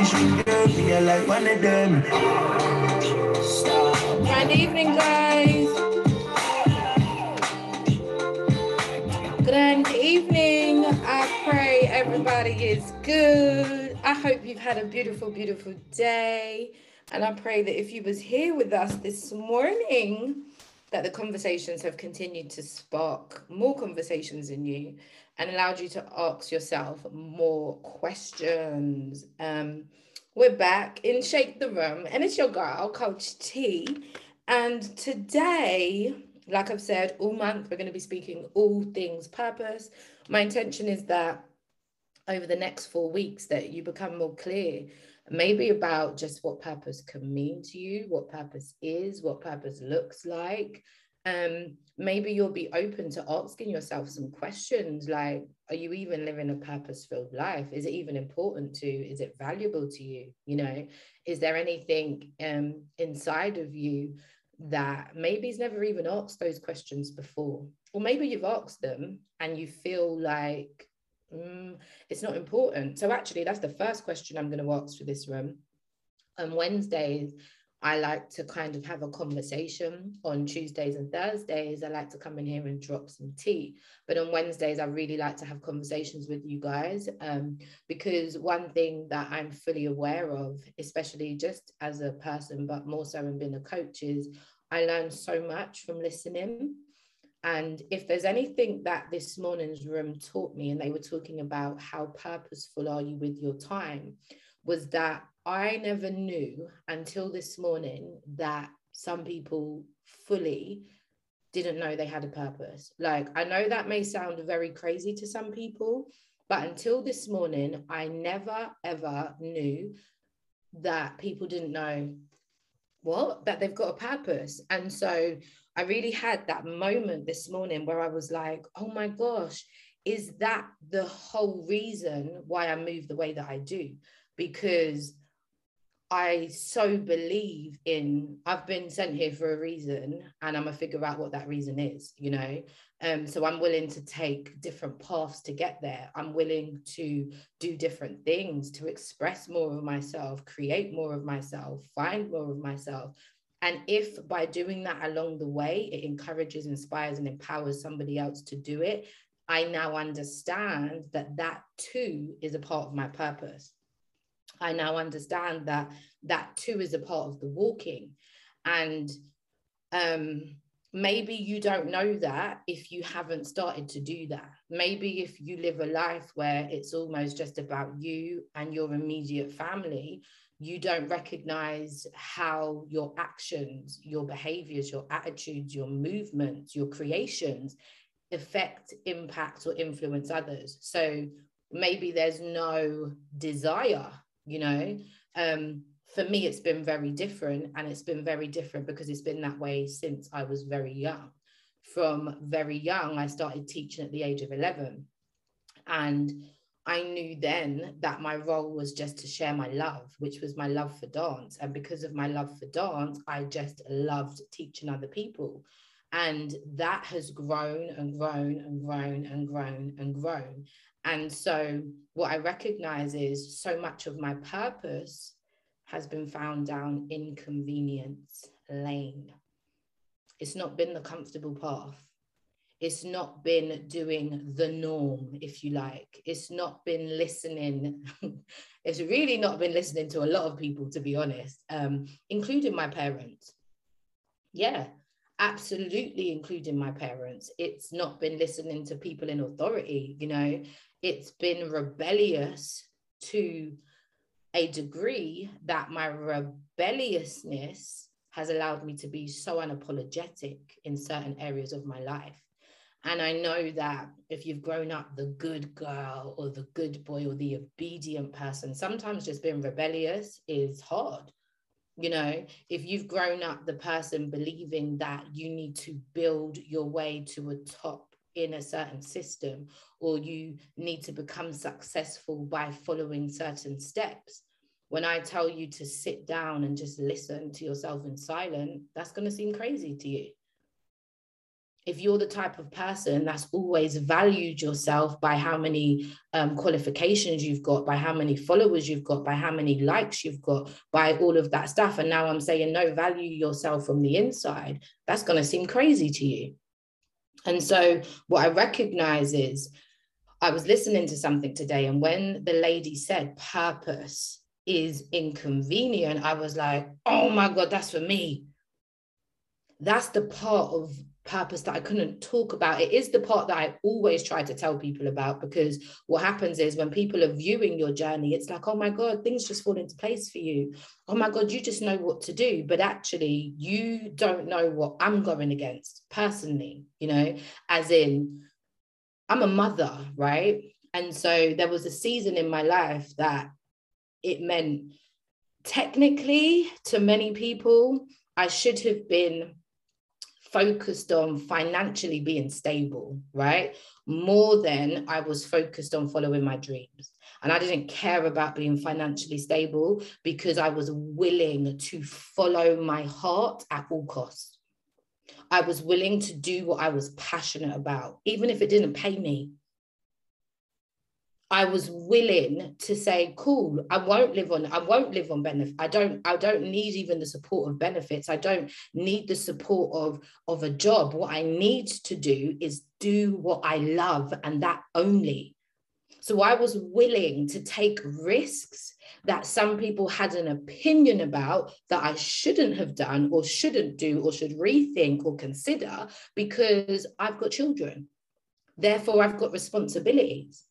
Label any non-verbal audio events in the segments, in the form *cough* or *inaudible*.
Good evening, guys. Good evening. I pray everybody is good. I hope you've had a beautiful, beautiful day. And I pray that if you was here with us this morning, that the conversations have continued to spark more conversations in you and allowed you to ask yourself more questions. Um, we're back in Shake the Room, and it's your girl, Coach T. And today, like I've said, all month we're going to be speaking all things purpose. My intention is that over the next four weeks that you become more clear maybe about just what purpose can mean to you what purpose is what purpose looks like um maybe you'll be open to asking yourself some questions like are you even living a purpose filled life? Is it even important to is it valuable to you? You know is there anything um inside of you that maybe has never even asked those questions before? Or maybe you've asked them and you feel like mm, it's not important. So actually that's the first question i'm going to ask for this room. On wednesdays I like to kind of have a conversation on Tuesdays and Thursdays. I like to come in here and drop some tea. But on Wednesdays, I really like to have conversations with you guys um, because one thing that I'm fully aware of, especially just as a person, but more so in being a coach, is I learn so much from listening. And if there's anything that this morning's room taught me, and they were talking about how purposeful are you with your time, was that I never knew until this morning that some people fully didn't know they had a purpose. Like, I know that may sound very crazy to some people, but until this morning, I never ever knew that people didn't know what that they've got a purpose. And so I really had that moment this morning where I was like, oh my gosh, is that the whole reason why I move the way that I do? Because I so believe in I've been sent here for a reason and I'm gonna figure out what that reason is, you know. Um, so I'm willing to take different paths to get there. I'm willing to do different things to express more of myself, create more of myself, find more of myself. And if by doing that along the way, it encourages, inspires, and empowers somebody else to do it, I now understand that that too is a part of my purpose. I now understand that that too is a part of the walking. And um, maybe you don't know that if you haven't started to do that. Maybe if you live a life where it's almost just about you and your immediate family, you don't recognize how your actions, your behaviors, your attitudes, your movements, your creations affect, impact, or influence others. So maybe there's no desire you know? Um, for me it's been very different and it's been very different because it's been that way since i was very young. From very young i started teaching at the age of 11 and i knew then that my role was just to share my love which was my love for dance. And because of my love for dance i just loved teaching other people. And that has grown and grown and grown and grown and grown and so, what I recognize is so much of my purpose has been found down inconvenience lane. It's not been the comfortable path. It's not been doing the norm, if you like. It's not been listening. *laughs* it's really not been listening to a lot of people, to be honest, um, including my parents. Yeah, absolutely including my parents it's not been listening to people in authority you know it's been rebellious to a degree that my rebelliousness has allowed me to be so unapologetic in certain areas of my life. And I know that if you've grown up the good girl or the good boy or the obedient person, sometimes just being rebellious is hard. You know, if you've grown up the person believing that you need to build your way to a top in a certain system or you need to become successful by following certain steps when i tell you to sit down and just listen to yourself in silence that's going to seem crazy to you if you're the type of person that's always valued yourself by how many um, qualifications you've got, by how many followers you've got, by how many likes you've got, by all of that stuff, and now I'm saying no, value yourself from the inside, that's going to seem crazy to you. And so, what I recognize is I was listening to something today, and when the lady said purpose is inconvenient, I was like, oh my God, that's for me. That's the part of purpose that I couldn't talk about. It is the part that I always try to tell people about because what happens is when people are viewing your journey, it's like, oh my God, things just fall into place for you. Oh my God, you just know what to do. But actually, you don't know what I'm going against personally, you know, as in, I'm a mother, right? And so there was a season in my life that it meant technically to many people, I should have been focused on financially being stable, right? More than I was focused on following my dreams. And I didn't care about being financially stable because I was willing to follow my heart at all costs. I was willing to do what I was passionate about, even if it didn't pay me. I was willing to say, cool, I won't live on, I won't live on benefit. I don't, I don't need even the support of benefits. I don't need the support of, of a job. What I need to do is do what I love and that only. So I was willing to take risks that some people had an opinion about that I shouldn't have done or shouldn't do or should rethink or consider because I've got children. Therefore, I've got responsibilities.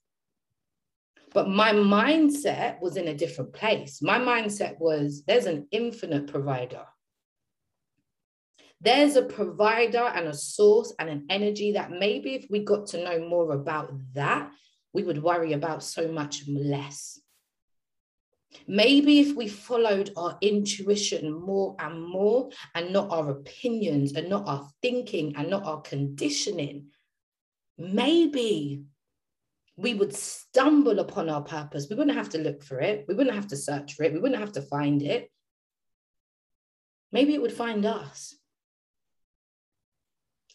But my mindset was in a different place. My mindset was there's an infinite provider. There's a provider and a source and an energy that maybe if we got to know more about that, we would worry about so much less. Maybe if we followed our intuition more and more and not our opinions and not our thinking and not our conditioning, maybe we would stumble upon our purpose. We wouldn't have to look for it. We wouldn't have to search for it. We wouldn't have to find it. Maybe it would find us.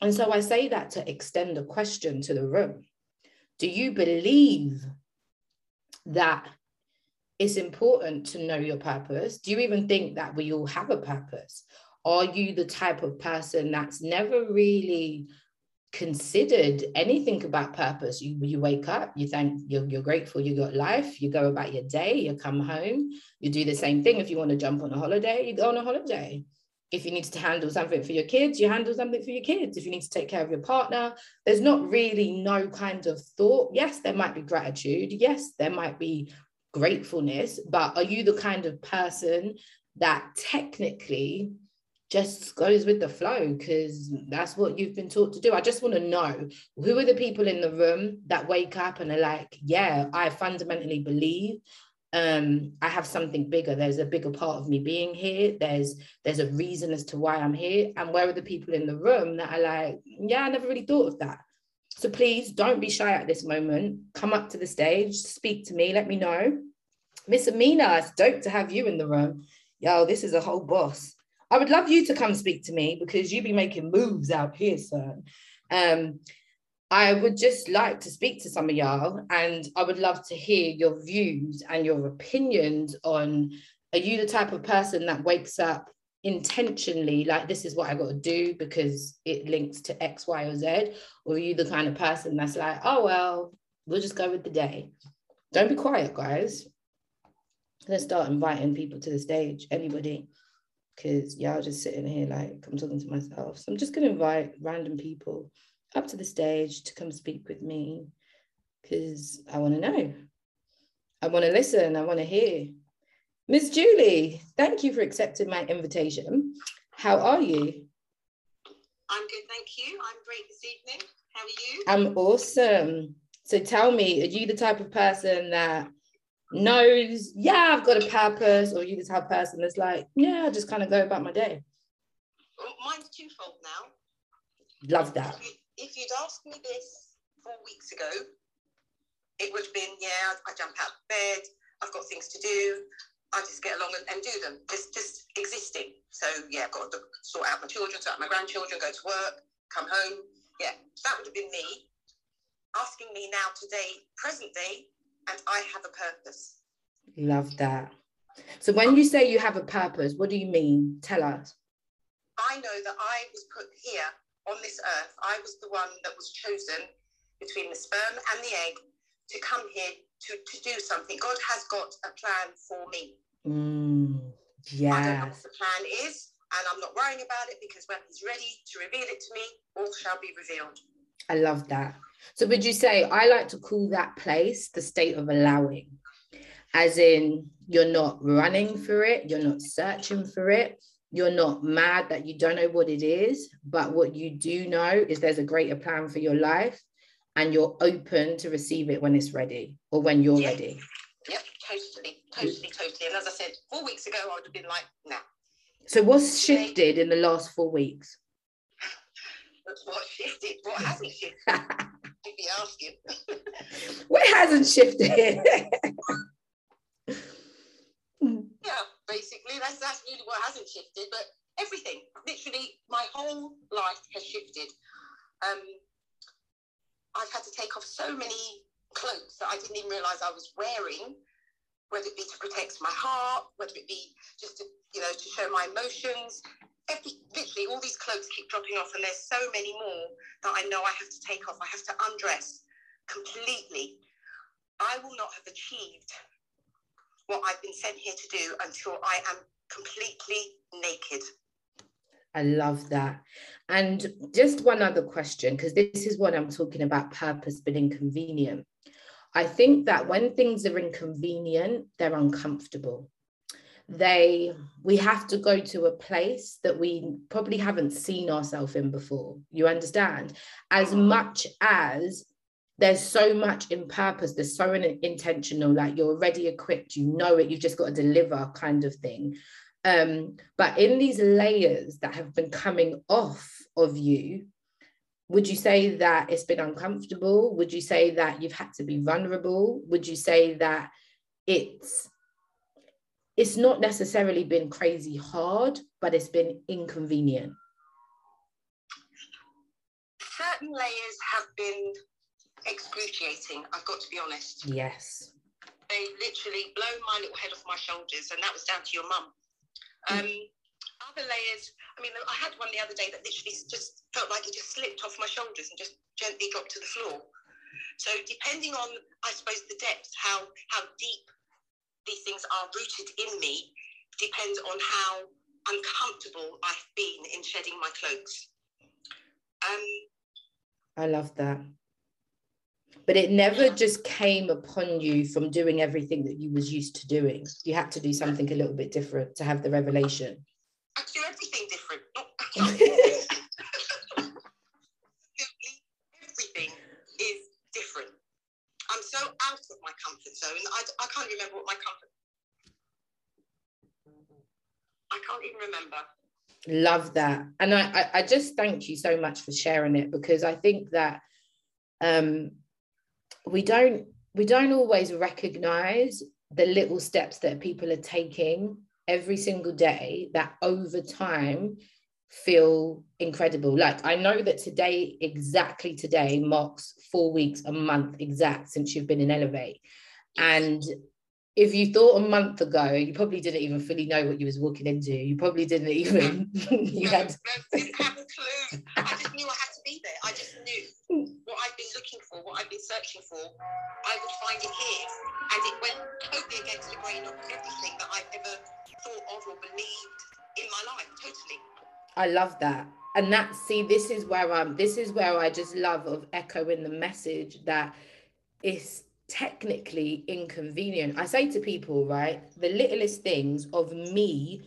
And so I say that to extend a question to the room. Do you believe that it's important to know your purpose? Do you even think that we all have a purpose? Are you the type of person that's never really considered anything about purpose. You, you wake up, you thank, you're, you're grateful you got life, you go about your day, you come home, you do the same thing. If you want to jump on a holiday, you go on a holiday. If you need to handle something for your kids, you handle something for your kids. If you need to take care of your partner, there's not really no kind of thought. Yes, there might be gratitude. Yes, there might be gratefulness, but are you the kind of person that technically just goes with the flow because that's what you've been taught to do. I just want to know who are the people in the room that wake up and are like, yeah, I fundamentally believe um, I have something bigger. There's a bigger part of me being here. There's there's a reason as to why I'm here. And where are the people in the room that are like, yeah, I never really thought of that. So please don't be shy at this moment. Come up to the stage, speak to me, let me know. Miss Amina, it's dope to have you in the room. Yo, this is a whole boss. I would love you to come speak to me because you be making moves out here, sir. Um, I would just like to speak to some of y'all and I would love to hear your views and your opinions on are you the type of person that wakes up intentionally like this is what I got to do because it links to X, Y, or Z? Or are you the kind of person that's like, oh well, we'll just go with the day? Don't be quiet, guys. Let's start inviting people to the stage. Anybody? Because y'all just sitting here like I'm talking to myself. So I'm just going to invite random people up to the stage to come speak with me because I want to know. I want to listen. I want to hear. Miss Julie, thank you for accepting my invitation. How are you? I'm good, thank you. I'm great this evening. How are you? I'm awesome. So tell me, are you the type of person that knows, yeah, I've got a purpose, or you just have a person that's like, yeah, I just kind of go about my day? Well, mine's twofold now. Love that. If, if you'd asked me this four weeks ago, it would have been, yeah, I jump out of bed, I've got things to do, I just get along and, and do them, just just existing. So yeah, I've got to sort out my children, sort out my grandchildren, go to work, come home, Yeah, that would have been me asking me now today, present day, and I have a purpose. Love that. So when you say you have a purpose, what do you mean? Tell us. I know that I was put here on this earth. I was the one that was chosen between the sperm and the egg to come here to, to do something. God has got a plan for me. Mm, I don't know what the plan is, and I'm not worrying about it because when He's ready to reveal it to me, all shall be revealed. I love that. So would you say I like to call that place the state of allowing? As in you're not running for it, you're not searching for it, you're not mad that you don't know what it is, but what you do know is there's a greater plan for your life and you're open to receive it when it's ready or when you're Yeah. ready. Yep, totally, totally, totally. And as I said, four weeks ago, I would have been like, nah. So what's shifted in the last four weeks? What shifted? What hasn't shifted? You'd be asking. what hasn't shifted? Yeah, basically, that's that's really what hasn't shifted. But everything, literally, my whole life has shifted. Um, I've had to take off so many clothes that I didn't even realise I was wearing, whether it be to protect my heart, whether it be just to, you know, to show my emotions. Literally, all these clothes keep dropping off, and there's so many more that I know I have to take off. I have to undress completely. I will not have achieved what I've been sent here to do until I am completely naked. I love that. And just one other question, because this is what I'm talking about purpose but inconvenient. I think that when things are inconvenient, they're uncomfortable. They, we have to go to a place that we probably haven't seen ourselves in before. You understand? As much as there's so much in purpose, there's so in- intentional, like you're already equipped, you know it, you've just got to deliver kind of thing. Um, but in these layers that have been coming off of you, would you say that it's been uncomfortable? Would you say that you've had to be vulnerable? Would you say that it's it's not necessarily been crazy hard, but it's been inconvenient? Certain layers have been excruciating, I've got to be honest. Yes. They literally blown my little head off my shoulders, and that was down to your mum. Um, other layers, I mean, I had one the other day that literally just felt like it just slipped off my shoulders and just gently dropped to the floor. So depending on, I suppose, the depth, how how deep these things are rooted in me, depends on how uncomfortable I've been in shedding my cloaks. Um, I love that. But it never just came upon you from doing everything that you was used to doing. You had to do something a little bit different to have the revelation. I do everything different. *laughs* *laughs* Absolutely everything is different. I'm out of my comfort zone. I, I can't remember what my comfort. I can't even remember. Love that. And I, I, I just thank you so much for sharing it because I think that um, we don't we don't always recognize the little steps that people are taking every single day that over time feel incredible. Like I know that today, exactly today, marks four weeks, a month exact since you've been in Elevate. And if you thought a month ago, you probably didn't even fully know what you was walking into. You probably didn't *laughs* even you no, had *laughs* no, didn't have a clue. I just knew I had to be there. I just knew what I'd been looking for, what I'd been searching for. I would find it here, and it went totally against the grain of everything that I've ever thought of or believed in my life. Totally. I love that. And that see, this is where I'm this is where I just love of echoing the message that it's technically inconvenient. I say to people, right, the littlest things of me,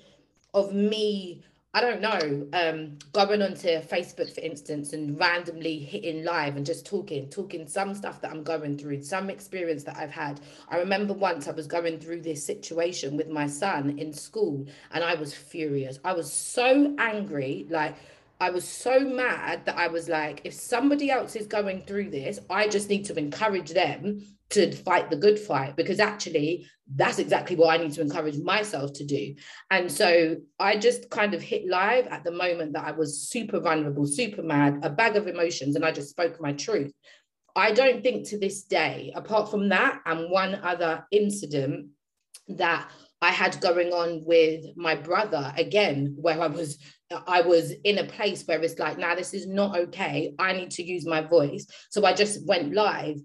of me, I don't know, um, going onto Facebook, for instance, and randomly hitting live and just talking, talking some stuff that I'm going through, some experience that I've had. I remember once I was going through this situation with my son in school and I was furious. I was so angry, like I was so mad that I was like, if somebody else is going through this, I just need to encourage them to fight the good fight because actually that's exactly what I need to encourage myself to do. And so I just kind of hit live at the moment that I was super vulnerable, super mad, a bag of emotions, and I just spoke my truth. I don't think to this day, apart from that and one other incident that I had going on with my brother again, where I was I was in a place where it's like, now nah, this is not okay. I need to use my voice. So I just went live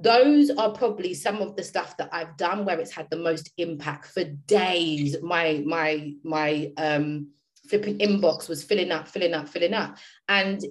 those are probably some of the stuff that I've done where it's had the most impact for days. My my my um flipping inbox was filling up, filling up, filling up. And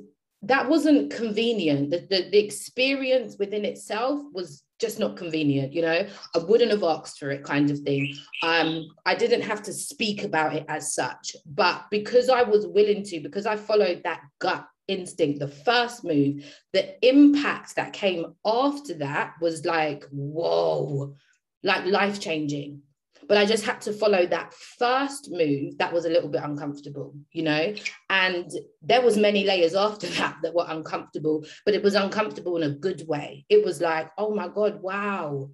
that wasn't convenient. The, the, the experience within itself was just not convenient, you know. I wouldn't have asked for it, kind of thing. Um, I didn't have to speak about it as such, but because I was willing to, because I followed that gut instinct, the first move, the impact that came after that was like, whoa, like life changing. But I just had to follow that first move that was a little bit uncomfortable, you know? And there was many layers after *laughs* that that were uncomfortable, but it was uncomfortable in a good way. It was like, oh my God, wow,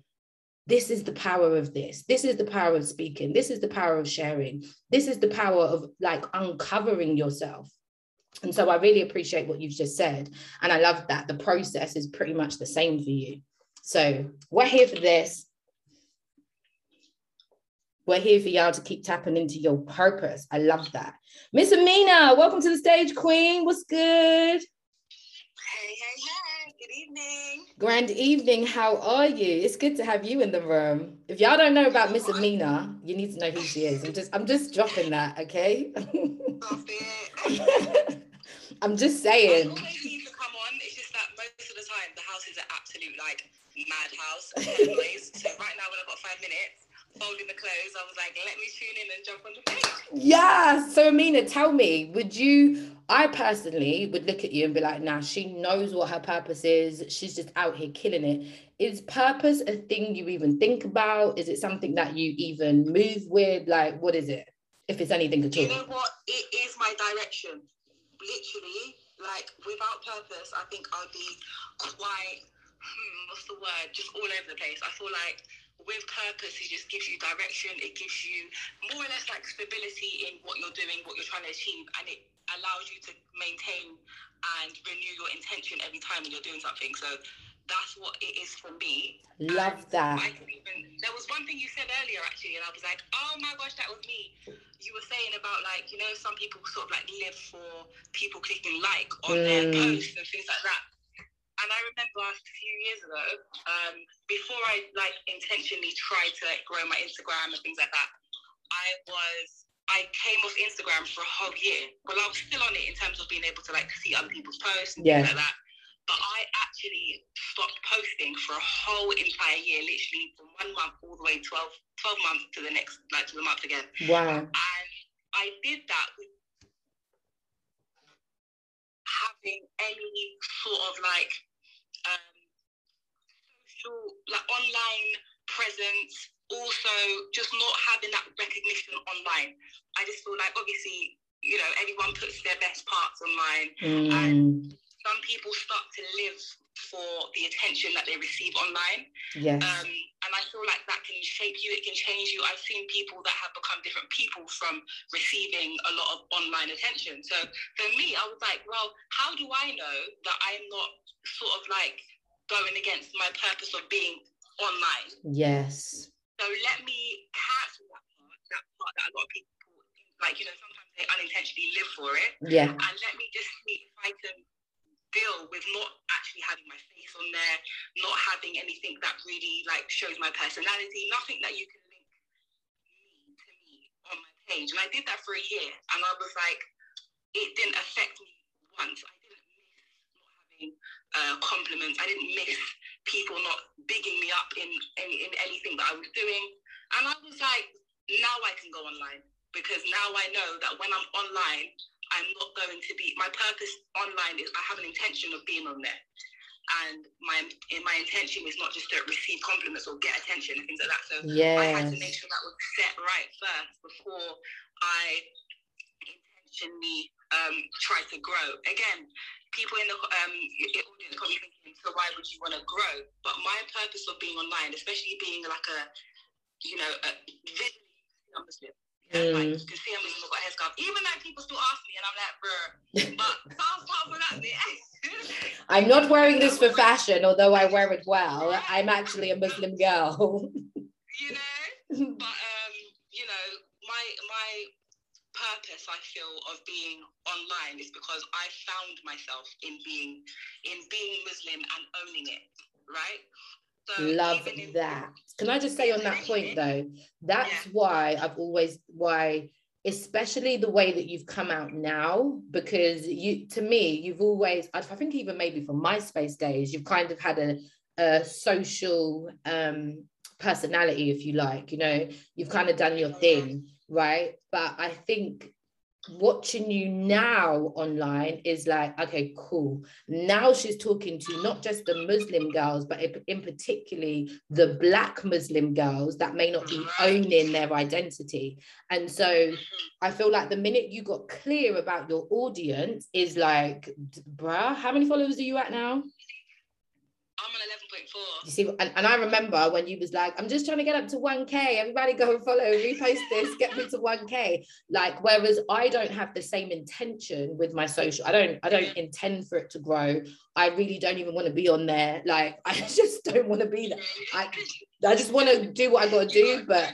this is the power of this this is the power of speaking this is the power of sharing this is the power of like uncovering yourself and so I really appreciate what you've just said. And I love that the process is pretty much the same for you. So we're here for this. We're here for y'all to keep tapping into your purpose. I love that. Miss Amina, welcome to the stage, Queen. What's good? Hey, hey, hey. Good evening. Grand evening. How are you? It's good to have you in the room. If y'all don't know about Miss Amina, you need to know who she is. I'm just I'm just dropping that, okay? *laughs* I'm just saying. I always need to come on. It's just that most of the time the house is an absolute like madhouse noise. *laughs* so right now when I've got five minutes, folding the clothes, I was like, let me tune in and jump on the page. Yeah. So Amina, tell me, would you I personally would look at you and be like, nah, she knows what her purpose is. She's just out here killing it. Is purpose a thing you even think about? Is it something that you even move with? Like, what is it? If it's anything at all. You know what? It is my direction literally, like without purpose, I think I'll be quite, hmm, what's the word, just all over the place. I feel like with purpose, it just gives you direction. It gives you more or less like stability in what you're doing, what you're trying to achieve, and it allows you to maintain and renew your intention every time when you're doing something. So that's what it is for me. Love and that. Even, there was one thing you said earlier actually, and I was like, oh my gosh, that was me. You were saying about like, you know, some people sort of like live for people clicking like on mm. their posts and things like that. And I remember a few years ago, um, before I like intentionally tried to like, grow my Instagram and things like that, I was I came off Instagram for a whole year. Well, I was still on it in terms of being able to like see other people's posts and yeah. things like that but I actually stopped posting for a whole entire year, literally from one month all the way 12, 12 months to the next, like to the month again. Wow. And I did that with having any sort of like um, social, like online presence, also just not having that recognition online. I just feel like obviously, you know, everyone puts their best parts online mm. and some people start to live for the attention that they receive online. Yes. Um, and I feel like that can shape you, it can change you. I've seen people that have become different people from receiving a lot of online attention. So for me, I was like, well, how do I know that I'm not sort of like going against my purpose of being online? Yes. So let me cancel that part, that part that a lot of people like, you know, sometimes they unintentionally live for it. Yeah. And let me just see if I can deal with not actually having my face on there, not having anything that really like shows my personality, nothing that you can link me to me on my page. And I did that for a year, and I was like, it didn't affect me once. I didn't miss not having uh, compliments. I didn't miss people not bigging me up in, in in anything that I was doing. And I was like, now I can go online because now I know that when I'm online, I'm not going to be. My purpose online is I have an intention of being on there, and my my intention is not just to receive compliments or get attention and things like that. So yes. I had to make sure that was set right first before I intentionally um, try to grow. Again, people in the um, audience probably thinking, so why would you want to grow? But my purpose of being online, especially being like a, you know, a Muslim. Mm. Like you can see I'm Muslim, got a. Even people still ask me, and I'm like, bro, but sounds powerful, that's. I'm not wearing this for fashion, although I wear it well. I'm actually a Muslim girl. you know, but um, you know, my my purpose I feel of being online is because I found myself in being in being Muslim and owning it, right? So Love that. Can I just say on that point though, that's yeah. why I've always why especially the way that you've come out now because you to me you've always i think even maybe from myspace days you've kind of had a, a social um personality if you like you know you've kind of done your thing right? But I think watching you now online is like okay cool. Now she's talking to not just the muslim girls but in particularly the black muslim girls that may not be owning their identity. And so i feel like the minute you got clear about your audience is like bruh how many followers are you at now I'm on 11.4. You see, and, and I remember when you was like, I'm just trying to get up to 1K. Everybody go and follow, repost this, get me to 1K. Like, whereas I don't have the same intention with my social. I don't, I don't intend for it to grow. I really don't even want to be on there. Like, *laughs* I just don't want to be there. I, I just want to do what I got to do, but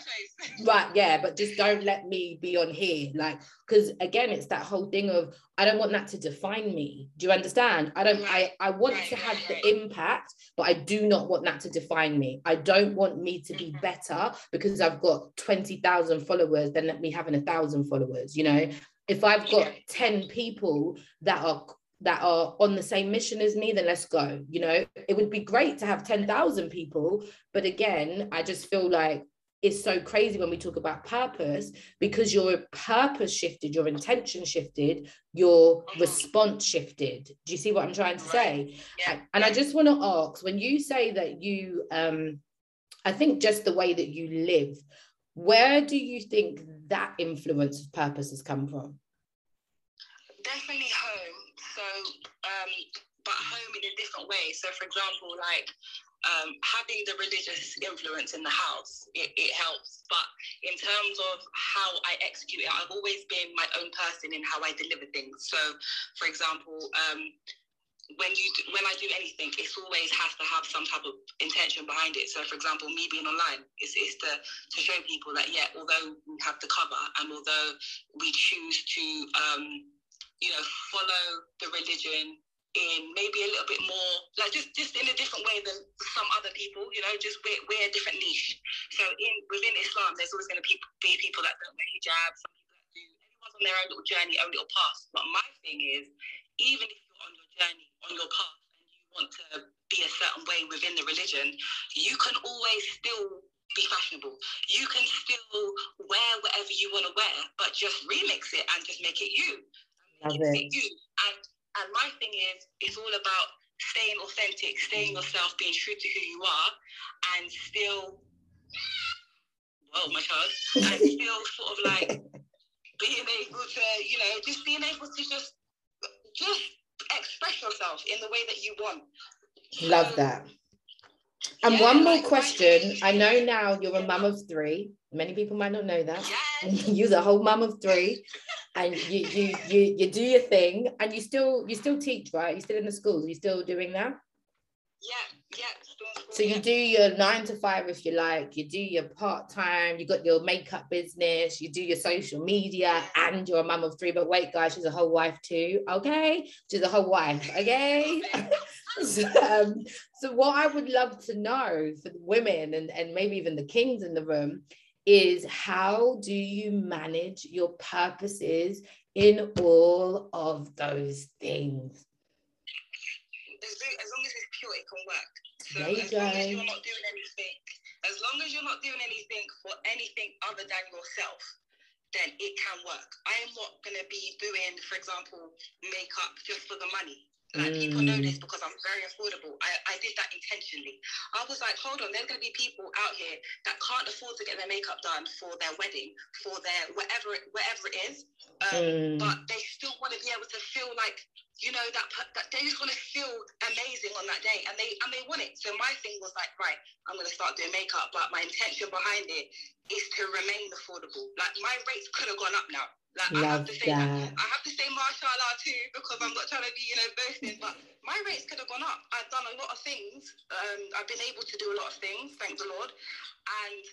right, yeah, but just don't let me be on here. Like, because again, it's that whole thing of I don't want that to define me. Do you understand? I don't, I, I want to have the impact, but I do not want that to define me. I don't want me to be better because I've got 20,000 followers than me having a thousand followers, you know? If I've got 10 people that are that are on the same mission as me, then let's go. You know, it would be great to have 10,000 people. But again, I just feel like it's so crazy when we talk about purpose because your purpose shifted, your intention shifted, your response shifted. Do you see what I'm trying to say? Yeah. And I just want to ask when you say that you, um, I think just the way that you live, where do you think that influence of purpose has come from? Definitely in a different way. So, for example, like um, having the religious influence in the house, it, it, helps. But in terms of how I execute it, I've always been my own person in how I deliver things. So, for example, um, when you do, when I do anything, it always has to have some type of intention behind it. So, for example, me being online is, is to to show people that yeah, although we have the cover and although we choose to um, you know, follow the religion in maybe a little bit more, like just just in a different way than some other people, you know, just we're, we're a different niche. So in within Islam, there's always going to be, be people that don't wear hijab, some people that do. Everyone's on their own little journey, own little path. But my thing is, even if you're on your journey, on your path, and you want to be a certain way within the religion, you can always still be fashionable. You can still wear whatever you want to wear, but just remix it and just make it you. Love it. You. And and my thing is, it's all about staying authentic, staying yourself, being true to who you are, and still, well, my child, and still sort of like being able to, you know, just being able to just just express yourself in the way that you want. Love that. And yeah, one more like, question. I know now you're a mum of three. Many people might not know that. Yes. *laughs* you're a whole mum of three *laughs* and you you you you do your thing and you still you still teach right? You're still in the schools you're still doing that? Yeah yeah so you do your nine to five if you like you do your part-time you got your makeup business you do your social media and you're a mum of three but wait guys she's a whole wife too okay? She's a whole wife okay? *laughs* *laughs* So, um, so what i would love to know for the women and, and maybe even the kings in the room is how do you manage your purposes in all of those things? As long as it's pure, it can work. So there you as go. long as you're not doing anything, as long as you're not doing anything for anything other than yourself, then it can work. I am not going to be doing, for example, makeup just for the money. Like people know Mm. this because I'm very affordable. I, I did that intentionally. I was like, hold on, there's gonna be people out here that can't afford to get their makeup done for their wedding, for their whatever it whatever it is. Um, Mm. but they still want to be able to feel like you know that that they just want to feel amazing on that day and they and they want it so my thing was like right i'm going to start doing makeup but my intention behind it is to remain affordable like my rates could have gone up now like i have to say that that. I have to say mashallah too because I'm not trying to be, you know, boasting, but my rates could have gone up. I've done a lot of things. Um, I've been able to do a lot of things, thank the Lord. And,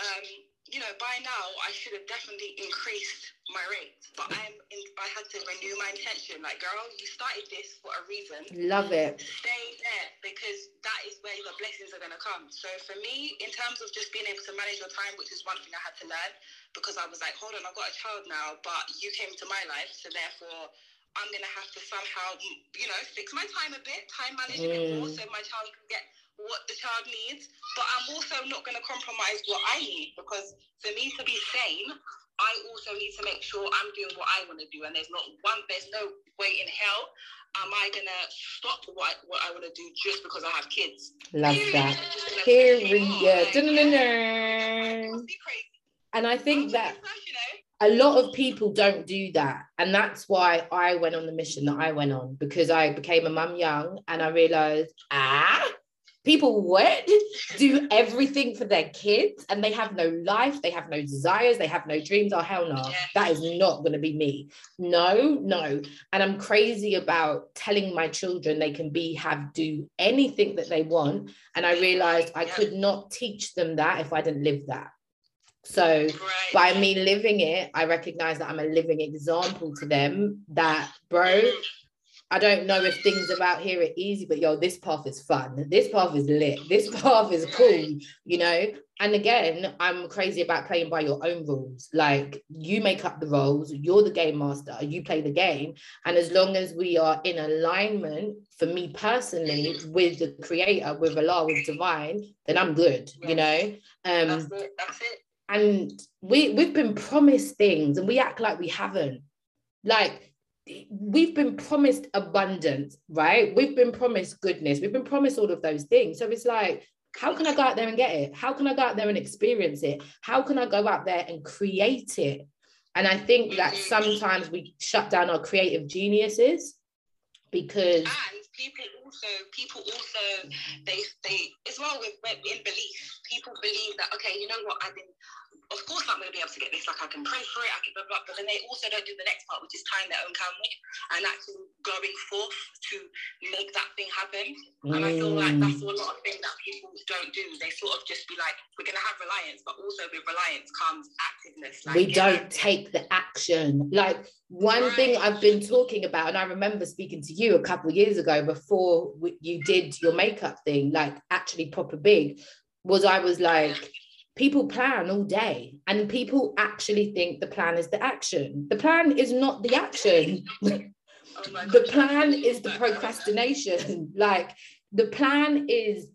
um, you know, by now I should have definitely increased my rates, but I'm in, I had to renew my intention. Like, girl, you started this for a reason Love it. stay there because that is where your blessings are going to come. So for me, in terms of just being able to manage your time, which is one thing I had to learn because I was like, hold on, I've got a child now, but you came to my life, so therefore I'm going to have to somehow, mm, you know, fix my time a bit, time manage a bit more, Mm. so my child can get what the child needs. But I'm also not going to compromise what I need because for me to be sane, I also need to make sure I'm doing what I want to do. And there's not one, there's no way in hell am I gonna stop what what I want to do just because I have kids. Love that. It's just gonna push me more. Period. And I think that just you know. a lot of people don't do that. And that's why I went on the mission that I went on because I became a mum young and I realized, ah, people what do everything for their kids and they have no life, they have no desires, they have no dreams. Oh, hell no, that is not going to be me. No, no. And I'm crazy about telling my children they can be, have, do anything that they want. And I realized I could not teach them that if I didn't live that. So, by me living it, I recognize that I'm a living example to them that, bro, mm. I don't know if things about here are easy, but yo, this path is fun. This path is lit. This *laughs* path is cool, you know? And again, I'm crazy about playing by your own rules. Like you make up the roles, you're the game master, you play the game. And as long as we are in alignment, for me personally, with the creator, with Allah, with divine, then I'm good, you know? Um, That's it. That's it. and we we've been promised things and we act like we haven't like we've been promised abundance right? We've been promised goodness. We've been promised all of those things. So it's like how can i go out there and get it? How can i go out there and experience it? How can i go out there and create it? And i think that mm-hmm. sometimes we shut down our creative geniuses because And people also, people also, they, they, as well with in belief, people believe that okay, you know what, I mean, of course, I'm going to be able to get this. Like I can pray for it, I can blah blah. But then they also don't do the next part, which is tying their own camel and actually going forth to make that thing happen. And I feel like that's a lot of things that people don't do. They sort of just be like, we're going to have reliance, but also with reliance comes activeness. Like, we don't active. take the action. Like one thing I've been talking about, and I remember speaking to you a couple of years ago before you did your makeup thing, like actually proper big, was I was like, people plan all day and people actually think the plan is the action. The plan is not the action. *laughs* Oh *laughs* the plan is the procrastination. *laughs* like the plan is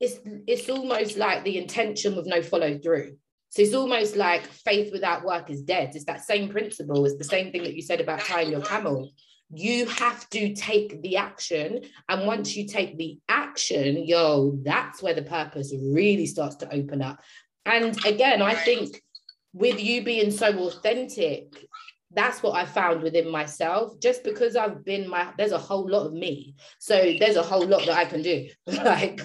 it's it's almost like the intention with no follow through. So it's almost like faith without work is dead. It's that same principle. It's the same thing that you said about tying your camel. You have to take the action. And once you take the action, yo, that's where the purpose really starts to open up. And again, I think with you being so authentic, that's what I found within myself. Just because I've been my, there's a whole lot of me. So there's a whole lot that I can do. *laughs* like,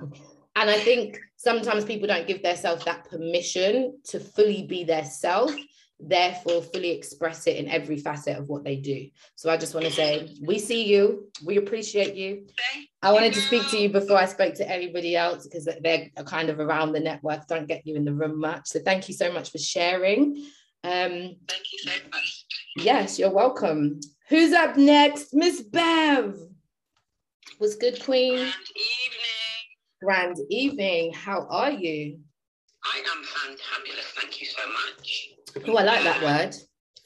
and I think sometimes people don't give themselves that permission to fully be their self, therefore fully express it in every facet of what they do. So I just want to say, we see you, we appreciate you. Thank I wanted to speak to you before I spoke to everybody else because they're kind of around the network, don't get you in the room much. So thank you so much for sharing. Um, Thank you so much. yes, you're welcome. Who's up next? Miss Bev. What's good, Queen? Good evening. Grand evening. How are you? I am fantabulous. Thank you so much. Oh, I like that word.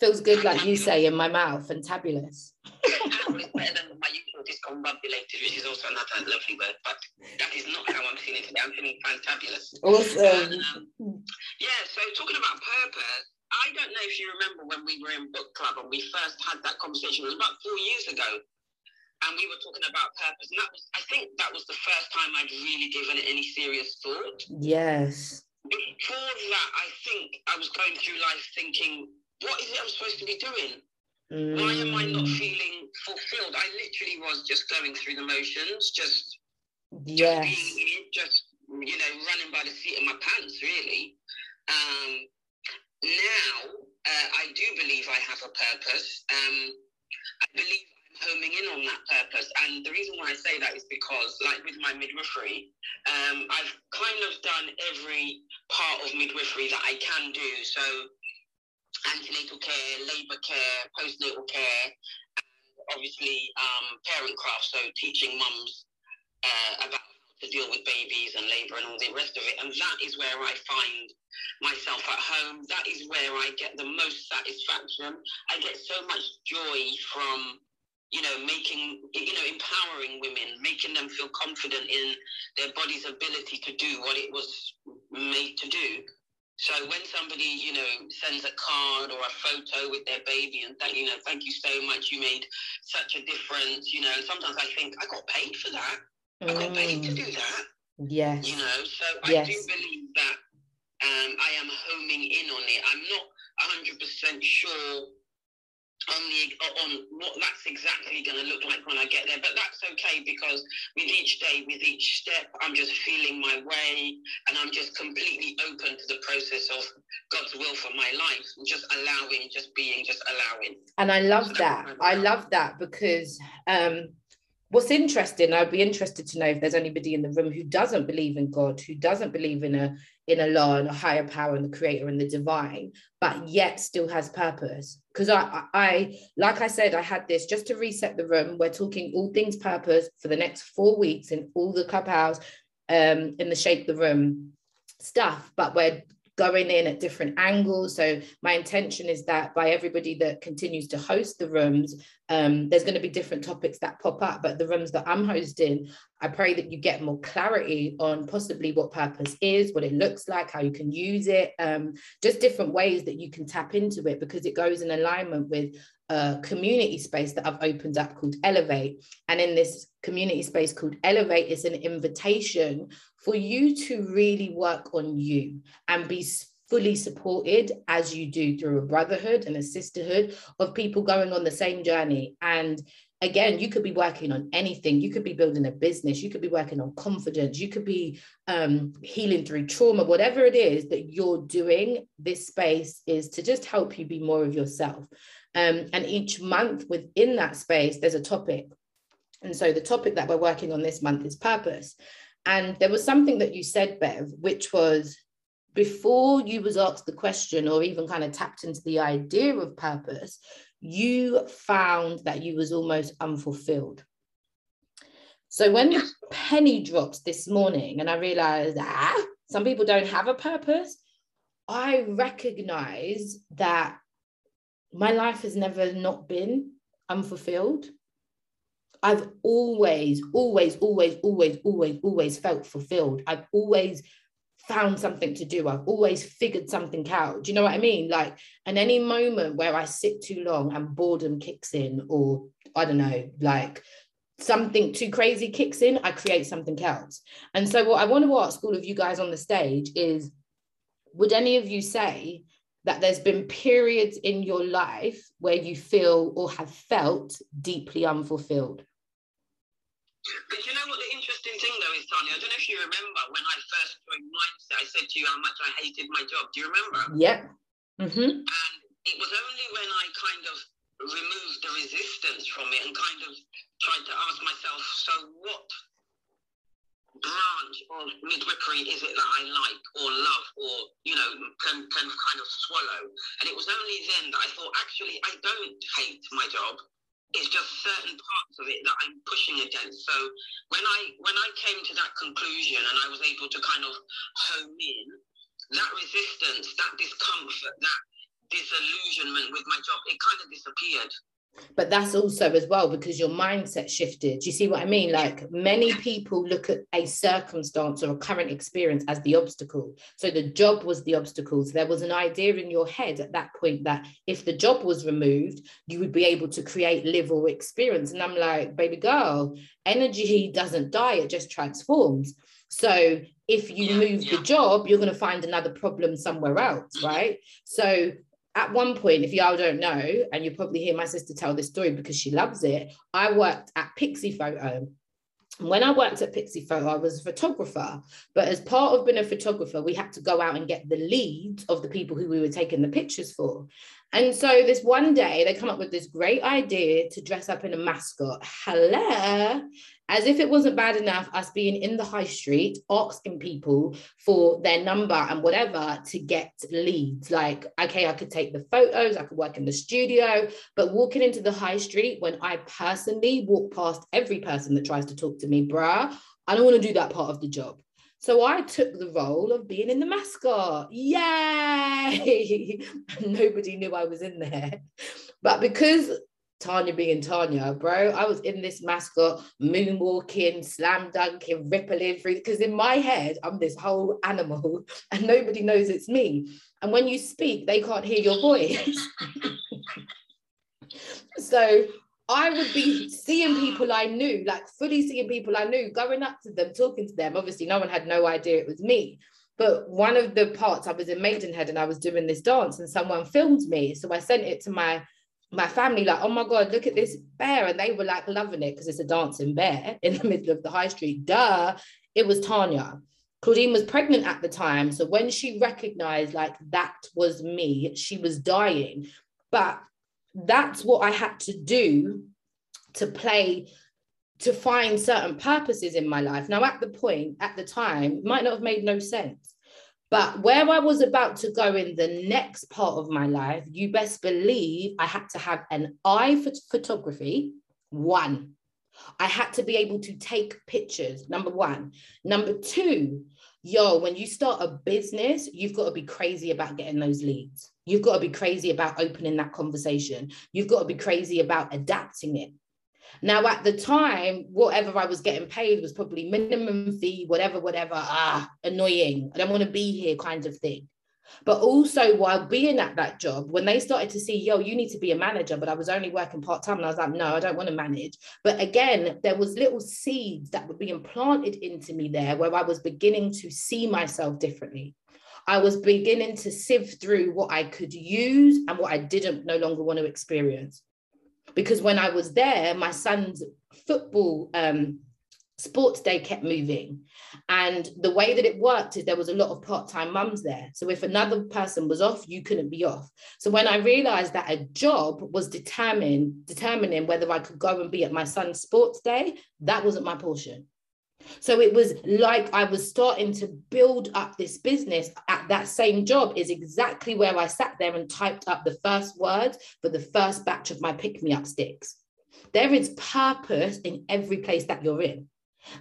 Feels good, like you say in my mouth, fantabulous. It's better than my usual discombobulated, which is also another lovely word, but that is not how I'm feeling today. I'm feeling fantabulous. Awesome. Um, yeah, so talking about purpose, I don't know if you remember when we were in book club and we first had that conversation. It was about four years ago, and we were talking about purpose. And that was, I think, that was the first time I'd really given it any serious thought. Yes. Before that, I think I was going through life thinking, what is it I'm supposed to be doing? Mm. Why am I not mm. feeling fulfilled? I literally was just going through the motions, just, yes. just being, just you know, running by the seat of my pants, really. Um, now, uh, I do believe I have a purpose. Um, I believe I'm homing in on that purpose. And the reason why I say that is because, like with my midwifery, um, I've kind of done every part of midwifery that I can do. So, antenatal care, labour care, postnatal care, and obviously um, parent craft, so teaching mums uh, about to deal with babies and labour and all the rest of it. And that is where I find myself at home. That is where I get the most satisfaction. I get so much joy from, you know, making, you know, empowering women, making them feel confident in their body's ability to do what it was made to do. So when somebody, you know, sends a card or a photo with their baby and thank you know, thank you so much, you made such a difference, you know, sometimes I think I got paid for that. I got paid to do that. Yes. You know, so I yes. do believe that um, I am homing in on it. I'm not 100% sure on the on what that's exactly going to look like when I get there. But that's okay because with each day, with each step, I'm just feeling my way, and I'm just completely open to the process of God's will for my life, and just allowing, just being, just allowing. And I love so that. I love that because um, what's interesting i'd be interested to know if there's anybody in the room who doesn't believe in god who doesn't believe in a in a law and a higher power and the creator and the divine but yet still has purpose. Because I, I like i said i had this just to reset the room. We're talking all things purpose for the next four weeks in all the clubhouse um in the shape the room stuff but we're going in at different angles. So my intention is that by everybody that continues to host the rooms, um, there's going to be different topics that pop up. But the rooms that I'm hosting, I pray that you get more clarity on possibly what purpose is, what it looks like, how you can use it, um, just different ways that you can tap into it because it goes in alignment with a community space that I've opened up called Elevate. And in this community space called Elevate, it's an invitation for you to really work on you and be fully supported as you do through a brotherhood and a sisterhood of people going on the same journey. And again, you could be working on anything. You could be building a business. You could be working on confidence. You could be um, healing through trauma, whatever it is that you're doing. This space is to just help you be more of yourself. Um, and each month within that space, there's a topic. And so the topic that we're working on this month is purpose. And there was something that you said, Bev, which was before you was asked the question or even kind of tapped into the idea of purpose, you found that you was almost unfulfilled. So when the penny dropped this morning and I realized, ah, some people don't have a purpose, I recognize that my life has never not been unfulfilled. I've always, always, always, always, always, always felt fulfilled. I've always found something to do. I've always figured something out. Do you know what I mean? Like, and any moment where I sit too long and boredom kicks in, or I don't know, like something too crazy kicks in, I create something else. And so, what I want to ask all of you guys on the stage is would any of you say that there's been periods in your life where you feel or have felt deeply unfulfilled? But you know what the interesting thing though is, Tanya? I don't know if you remember when I first joined Mindset, I said to you how much I hated my job. Do you remember? Yeah. Mm-hmm. And it was only when I kind of removed the resistance from it and kind of tried to ask myself, so what branch of midwifery is it that I like or love or, you know, can, can kind of swallow? And it was only then that I thought, actually, I don't hate my job it's just certain parts of it that I'm pushing against. So when I when I came to that conclusion and I was able to kind of home in that resistance, that discomfort, that disillusionment with my job, it kind of disappeared. But that's also as well because your mindset shifted. Do you see what I mean? Like many people look at a circumstance or a current experience as the obstacle. So the job was the obstacle. So there was an idea in your head at that point that if the job was removed, you would be able to create, live, or experience. And I'm like, baby girl, energy doesn't die, it just transforms. So if you move the job, you're going to find another problem somewhere else, right? So at one point, if y'all don't know, and you probably hear my sister tell this story because she loves it, I worked at Pixie Photo. When I worked at Pixie Photo, I was a photographer. But as part of being a photographer, we had to go out and get the leads of the people who we were taking the pictures for. And so this one day, they come up with this great idea to dress up in a mascot. Hello as if it wasn't bad enough us being in the high street asking people for their number and whatever to get leads like okay i could take the photos i could work in the studio but walking into the high street when i personally walk past every person that tries to talk to me bruh i don't want to do that part of the job so I took the role of being in the mascot. Yay! *laughs* Nobody knew I was in there. But because Tanya being Tanya, bro. I was in this mascot, moonwalking, slam dunking, rippling through. Because in my head, I'm this whole animal, *laughs* and nobody knows it's me. And when you speak, they can't hear your voice. *laughs* so I would be seeing people I knew, like fully seeing people I knew, going up to them, talking to them. Obviously, no one had no idea it was me. But one of the parts I was in Maidenhead and I was doing this dance, and someone filmed me. So I sent it to my my family like, oh my God, look at this bear. And they were like loving it because it's a dancing bear *laughs* in the middle of the high street. Duh, it was Tanya. Claudine was pregnant at the time. So when she recognized like that was me, she was dying. But that's what I had to do to play, to find certain purposes in my life. Now, at the point, at the time, might not have made no sense. But where I was about to go in the next part of my life, you best believe I had to have an eye for photography. One, I had to be able to take pictures. Number one. Number two, yo, when you start a business, you've got to be crazy about getting those leads. You've got to be crazy about opening that conversation. You've got to be crazy about adapting it. Now, at the time, whatever I was getting paid was probably minimum fee, whatever, whatever, ah, annoying. I don't want to be here kind of thing. But also, while being at that job, when they started to see, yo, you need to be a manager, but I was only working part time, and I was like, no, I don't want to manage. But again, there was little seeds that were being planted into me there where I was beginning to see myself differently. I was beginning to sift through what I could use and what I didn't no longer want to experience because when I was there, my son's football um, sports day kept moving. And the way that it worked is there was a lot of part-time mums there. So if another person was off, you couldn't be off. So when I realized that a job was determined, determining whether I could go and be at my son's sports day, that wasn't my portion. So it was like I was starting to build up this business at that same job, is exactly where I sat there and typed up the first words for the first batch of my pick me up sticks. There is purpose in every place that you're in.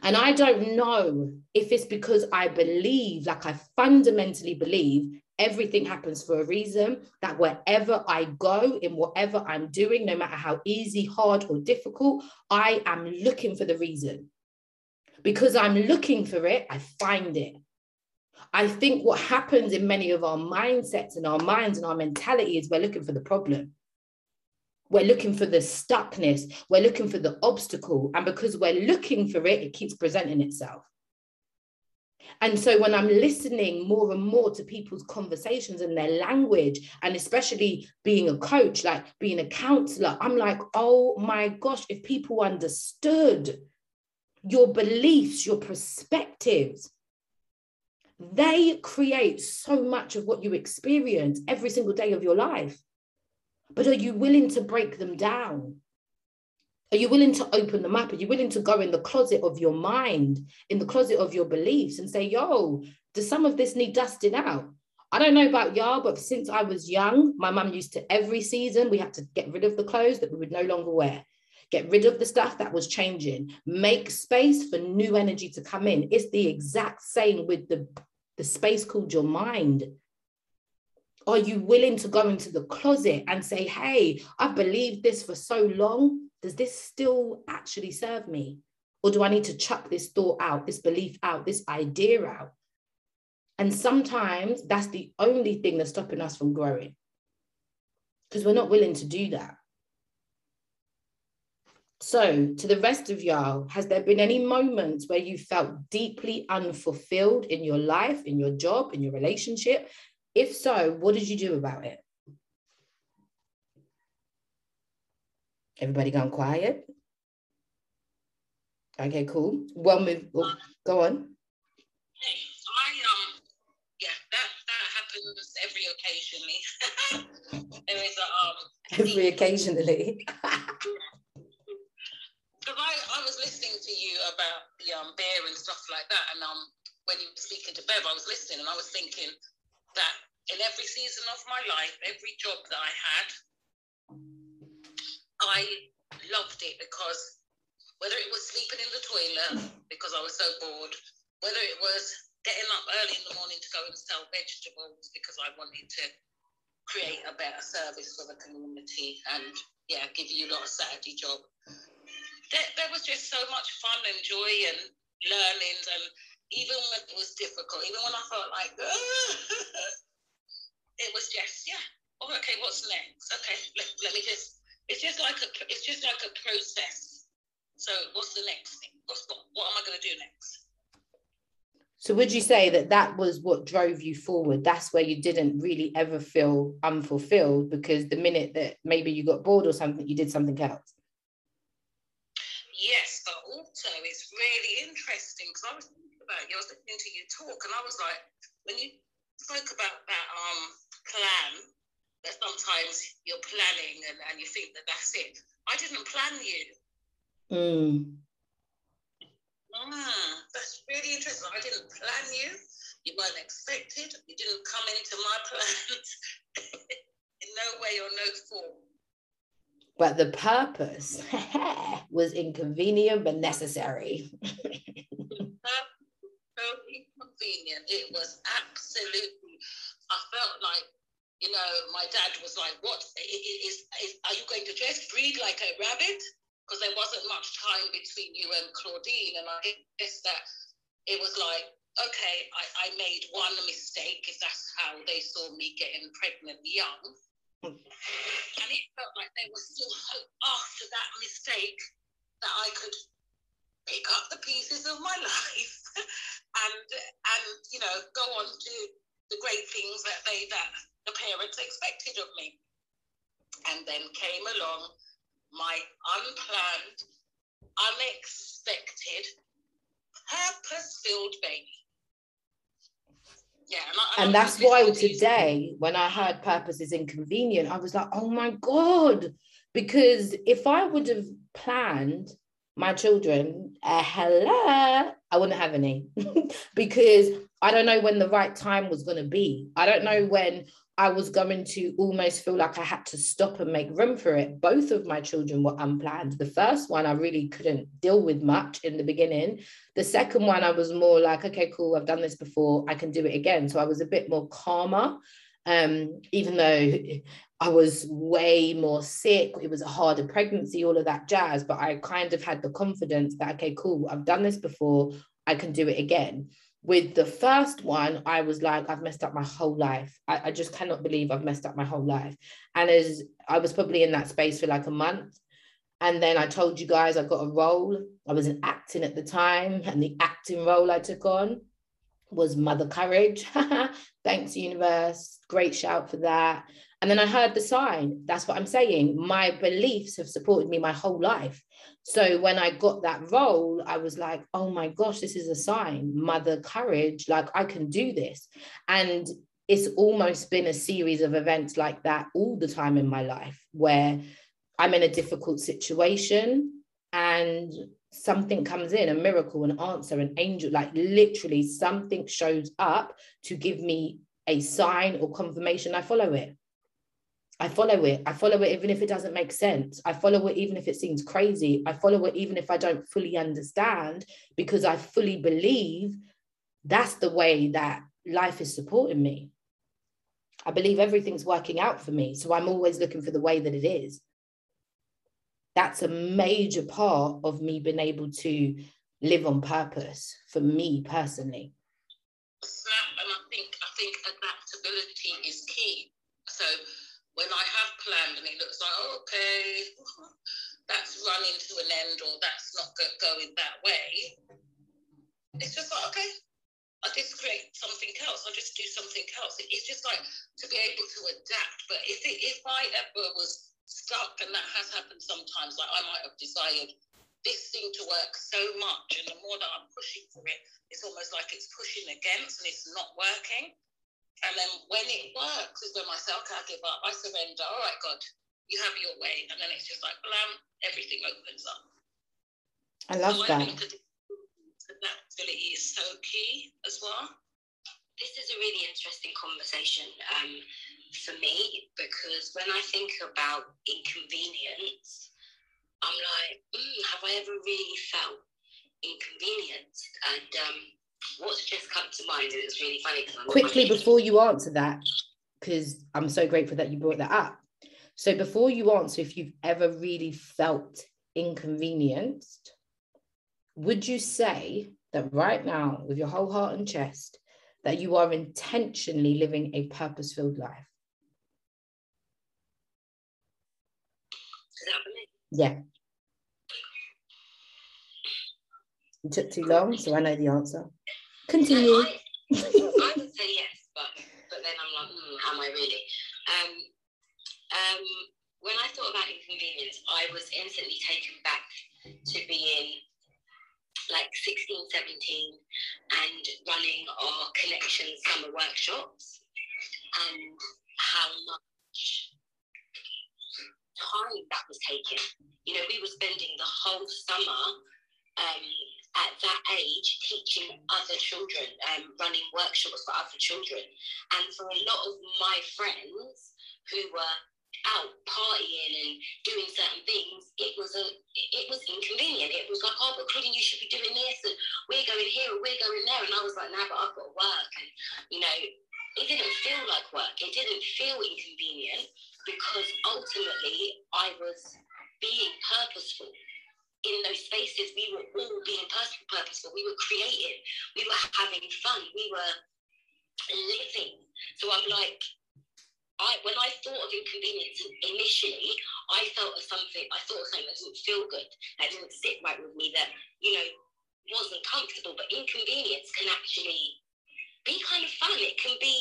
And I don't know if it's because I believe, like I fundamentally believe, everything happens for a reason, that wherever I go, in whatever I'm doing, no matter how easy, hard, or difficult, I am looking for the reason because I'm looking for it, I find it. I think what happens in many of our mindsets and our minds and our mentality is we're looking for the problem. We're looking for the stuckness. We're looking for the obstacle. And because we're looking for it, it keeps presenting itself. And so when I'm listening more and more to people's conversations and their language, and especially being a coach, like being a counselor, I'm like, oh my gosh, if people understood your beliefs, your perspectives, they create so much of what you experience every single day of your life. But are you willing to break them down? Are you willing to open them up? Are you willing to go in the closet of your mind, in the closet of your beliefs, and say, yo, does some of this need dusting out? I don't know about y'all, but since I was young, my mum used to every season, we had to get rid of the clothes that we would no longer wear. Get rid of the stuff that was changing. Make space for new energy to come in. It's the exact same with the, the space called your mind. Are you willing to go into the closet and say, hey, I've believed this for so long? Does this still actually serve me? Or do I need to chuck this thought out, this belief out, this idea out? And sometimes that's the only thing that's stopping us from growing because we're not willing to do that. So, to the rest of y'all, has there been any moments where you felt deeply unfulfilled in your life, in your job, in your relationship? If so, what did you do about it? Everybody gone quiet? Okay, cool. Well, move. Oh, go on. Hey, I um, yeah, that that happens every occasionally. *laughs* there is a um. Every occasionally. *laughs* Because I, I was listening to you about the um beer and stuff like that, and um when you were speaking to Bev, I was listening and I was thinking that in every season of my life, every job that I had, I loved it because whether it was sleeping in the toilet because I was so bored, whether it was getting up early in the morning to go and sell vegetables because I wanted to create a better service for the community and yeah, give you a lot of Saturday job. There, there was just so much fun and joy and learnings and even when it was difficult, even when I felt like *laughs* it was just yeah, oh, okay, what's next? Okay, let, let me just it's just like a it's just like a process. So what's the next thing? What's what, what am I going to do next? So would you say that that was what drove you forward? That's where you didn't really ever feel unfulfilled because the minute that maybe you got bored or something, you did something else. Yes, but also it's really interesting because I was thinking about you. I was listening to you talk, and I was like, when you spoke about that um plan that sometimes you're planning and, and you think that that's it. I didn't plan you. Mm. Mm, that's really interesting. I didn't plan you. You weren't expected. You didn't come into my *laughs* plans *laughs* in no way or no form. But the purpose *laughs* was inconvenient but necessary. so inconvenient. It was absolutely, I felt like you know, my dad was like, "What is, is are you going to just breed like a rabbit?" Because there wasn't much time between you and Claudine, and I guess that it was like, okay, I, I made one mistake if that's how they saw me getting pregnant young, and it felt like there was still hope after that mistake that I could pick up the pieces of my *laughs* life and and you know go on to the great things that they that the parents expected of me. And then came along my unplanned, unexpected, purpose filled baby. Yeah, and, I, and that's why today, when I heard purpose is inconvenient, I was like, oh my God. Because if I would have planned my children, uh, hello, I wouldn't have any *laughs* because I don't know when the right time was going to be. I don't know when I was going to almost feel like I had to stop and make room for it. Both of my children were unplanned. The first one, I really couldn't deal with much in the beginning. The second one, I was more like, okay, cool, I've done this before, I can do it again. So I was a bit more calmer, um, even though I was way more sick. It was a harder pregnancy, all of that jazz. But I kind of had the confidence that, okay, cool, I've done this before, I can do it again with the first one, I was like, I've messed up my whole life. I, I, just cannot believe I've messed up my whole life. And as I was probably in that space for like a month. And then I told you guys I got a role. I was in acting at the time, and the acting role I took on was Mother Courage. *laughs* Thanks, universe. Great shout for that. And then I heard the sign. That's what I'm saying. My beliefs have supported me my whole life. So when I got that role, I was like, oh my gosh, this is a sign. Mother courage, like I can do this. And it's almost been a series of events like that all the time in my life where I'm in a difficult situation and something comes in, a miracle, an answer, an angel, like literally something shows up to give me a sign or confirmation. I follow it. I follow it. I follow it even if it doesn't make sense. I follow it even if it seems crazy. I follow it even if I don't fully understand because I fully believe that's the way that life is supporting me. I believe everything's working out for me. So I'm always looking for the way that it is. That's a major part of me being able to live on purpose for me personally. And I think I think adaptability is key. So when I have planned and it looks like, oh, okay, *laughs* that's running to an end or that's not going that way, it's just like, okay, I just create something else. I just do something else. It's just like to be able to adapt. But if it, if I ever was stuck, and that has happened sometimes, like I might have desired this thing to work so much, and the more that I'm pushing for it, it's almost like it's pushing against and it's not working. And then when it works, is when I say, okay, I give up, I surrender. All right, God, you have your way. And then it's just like, blam, everything opens up. I love so that. I adaptability is so key as well. This is a really interesting conversation um, for me because when I think about inconvenience, I'm like, mm, have I ever really felt inconvenienced? And um, what's just come to mind, and it's really funny. Quickly before you answer that, because I'm so grateful that you brought that up. So before you answer, if you've ever really felt inconvenienced, would you say that right now, with your whole heart and chest, that you are intentionally living a purpose filled life? Yeah. It took too long, so I know the answer. Continue. No, I, I, would say yes, but but then I'm like, mm, am I really? Um, um, when I thought about inconvenience, I was instantly taken back to being like 16, 17 and running our connection summer workshops and how much time that was taking. You know, we were spending the whole summer um, at that age teaching other children, um, running workshops for other children. And for a lot of my friends who were out partying and doing certain things, it was a it was inconvenient. It was like, oh, but Claudine, you should be doing this, and we're going here and we're going there. And I was like, no, but I've got to work, and you know, it didn't feel like work. It didn't feel inconvenient because ultimately I was being purposeful. In those spaces, we were all being personal, purposeful. We were creative. We were having fun. We were living. So I'm like, I, when I thought of inconvenience initially, I felt of something, I thought of something that didn't feel good, that didn't sit right with me, that, you know, wasn't comfortable. But inconvenience can actually be kind of fun. It can be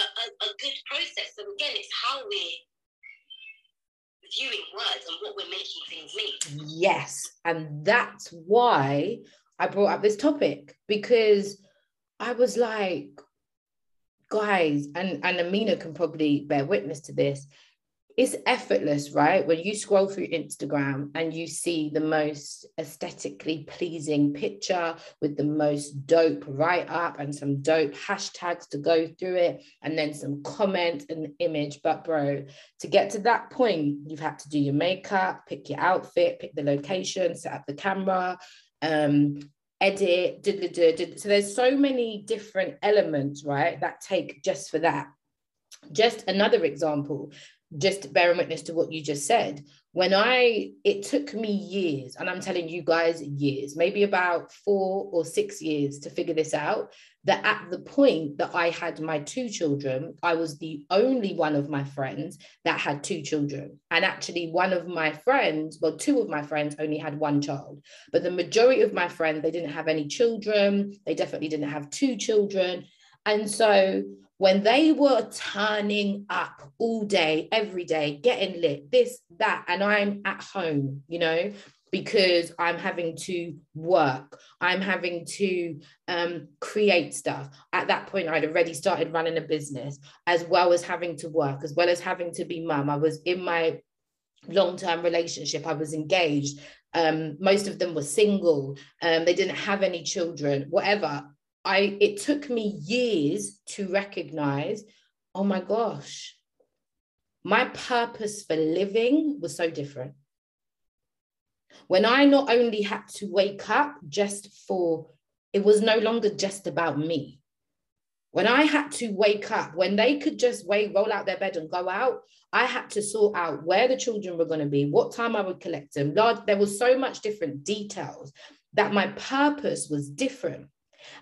a, a, a good process. So again, it's how we're viewing words and what we're making things mean. Yes. And that's why I brought up this topic because I was like, guys, and, and Amina can probably bear witness to this. It's effortless, right? When you scroll through Instagram and you see the most aesthetically pleasing picture with the most dope write up and some dope hashtags to go through it, and then some comment and image. But, bro, to get to that point, you've had to do your makeup, pick your outfit, pick the location, set up the camera, um, edit, so there's so many different elements, right, that take just for that. Just another example, just bearing witness to what you just said. When i it took me years and i'm telling you guys years maybe about four or six years to figure this out that at the point that i had my two children i was the only one of my friends that had two children. And actually one of my friends well two of my friends only had one child. But the majority of my friends they didn't have any children. They definitely didn't have two children. And so when they were turning up all day, every day, getting lit, this, that, and I'm at home, you know, because I'm having to work, I'm having to um, create stuff. At that point, I'd already started running a business, as well as having to work, as well as having to be mum. I was in my long-term relationship i was engaged um, most of them were single um, they didn't have any children whatever I it took me years to recognize, oh my gosh, my purpose for living was so different. When I not only had to wake up just for, it was no longer just about me. When I had to wake up, when they could just wait, roll out their bed and go out, I had to sort out where the children were going to be, what time I would collect them. Lord, there was so much different details that my purpose was different.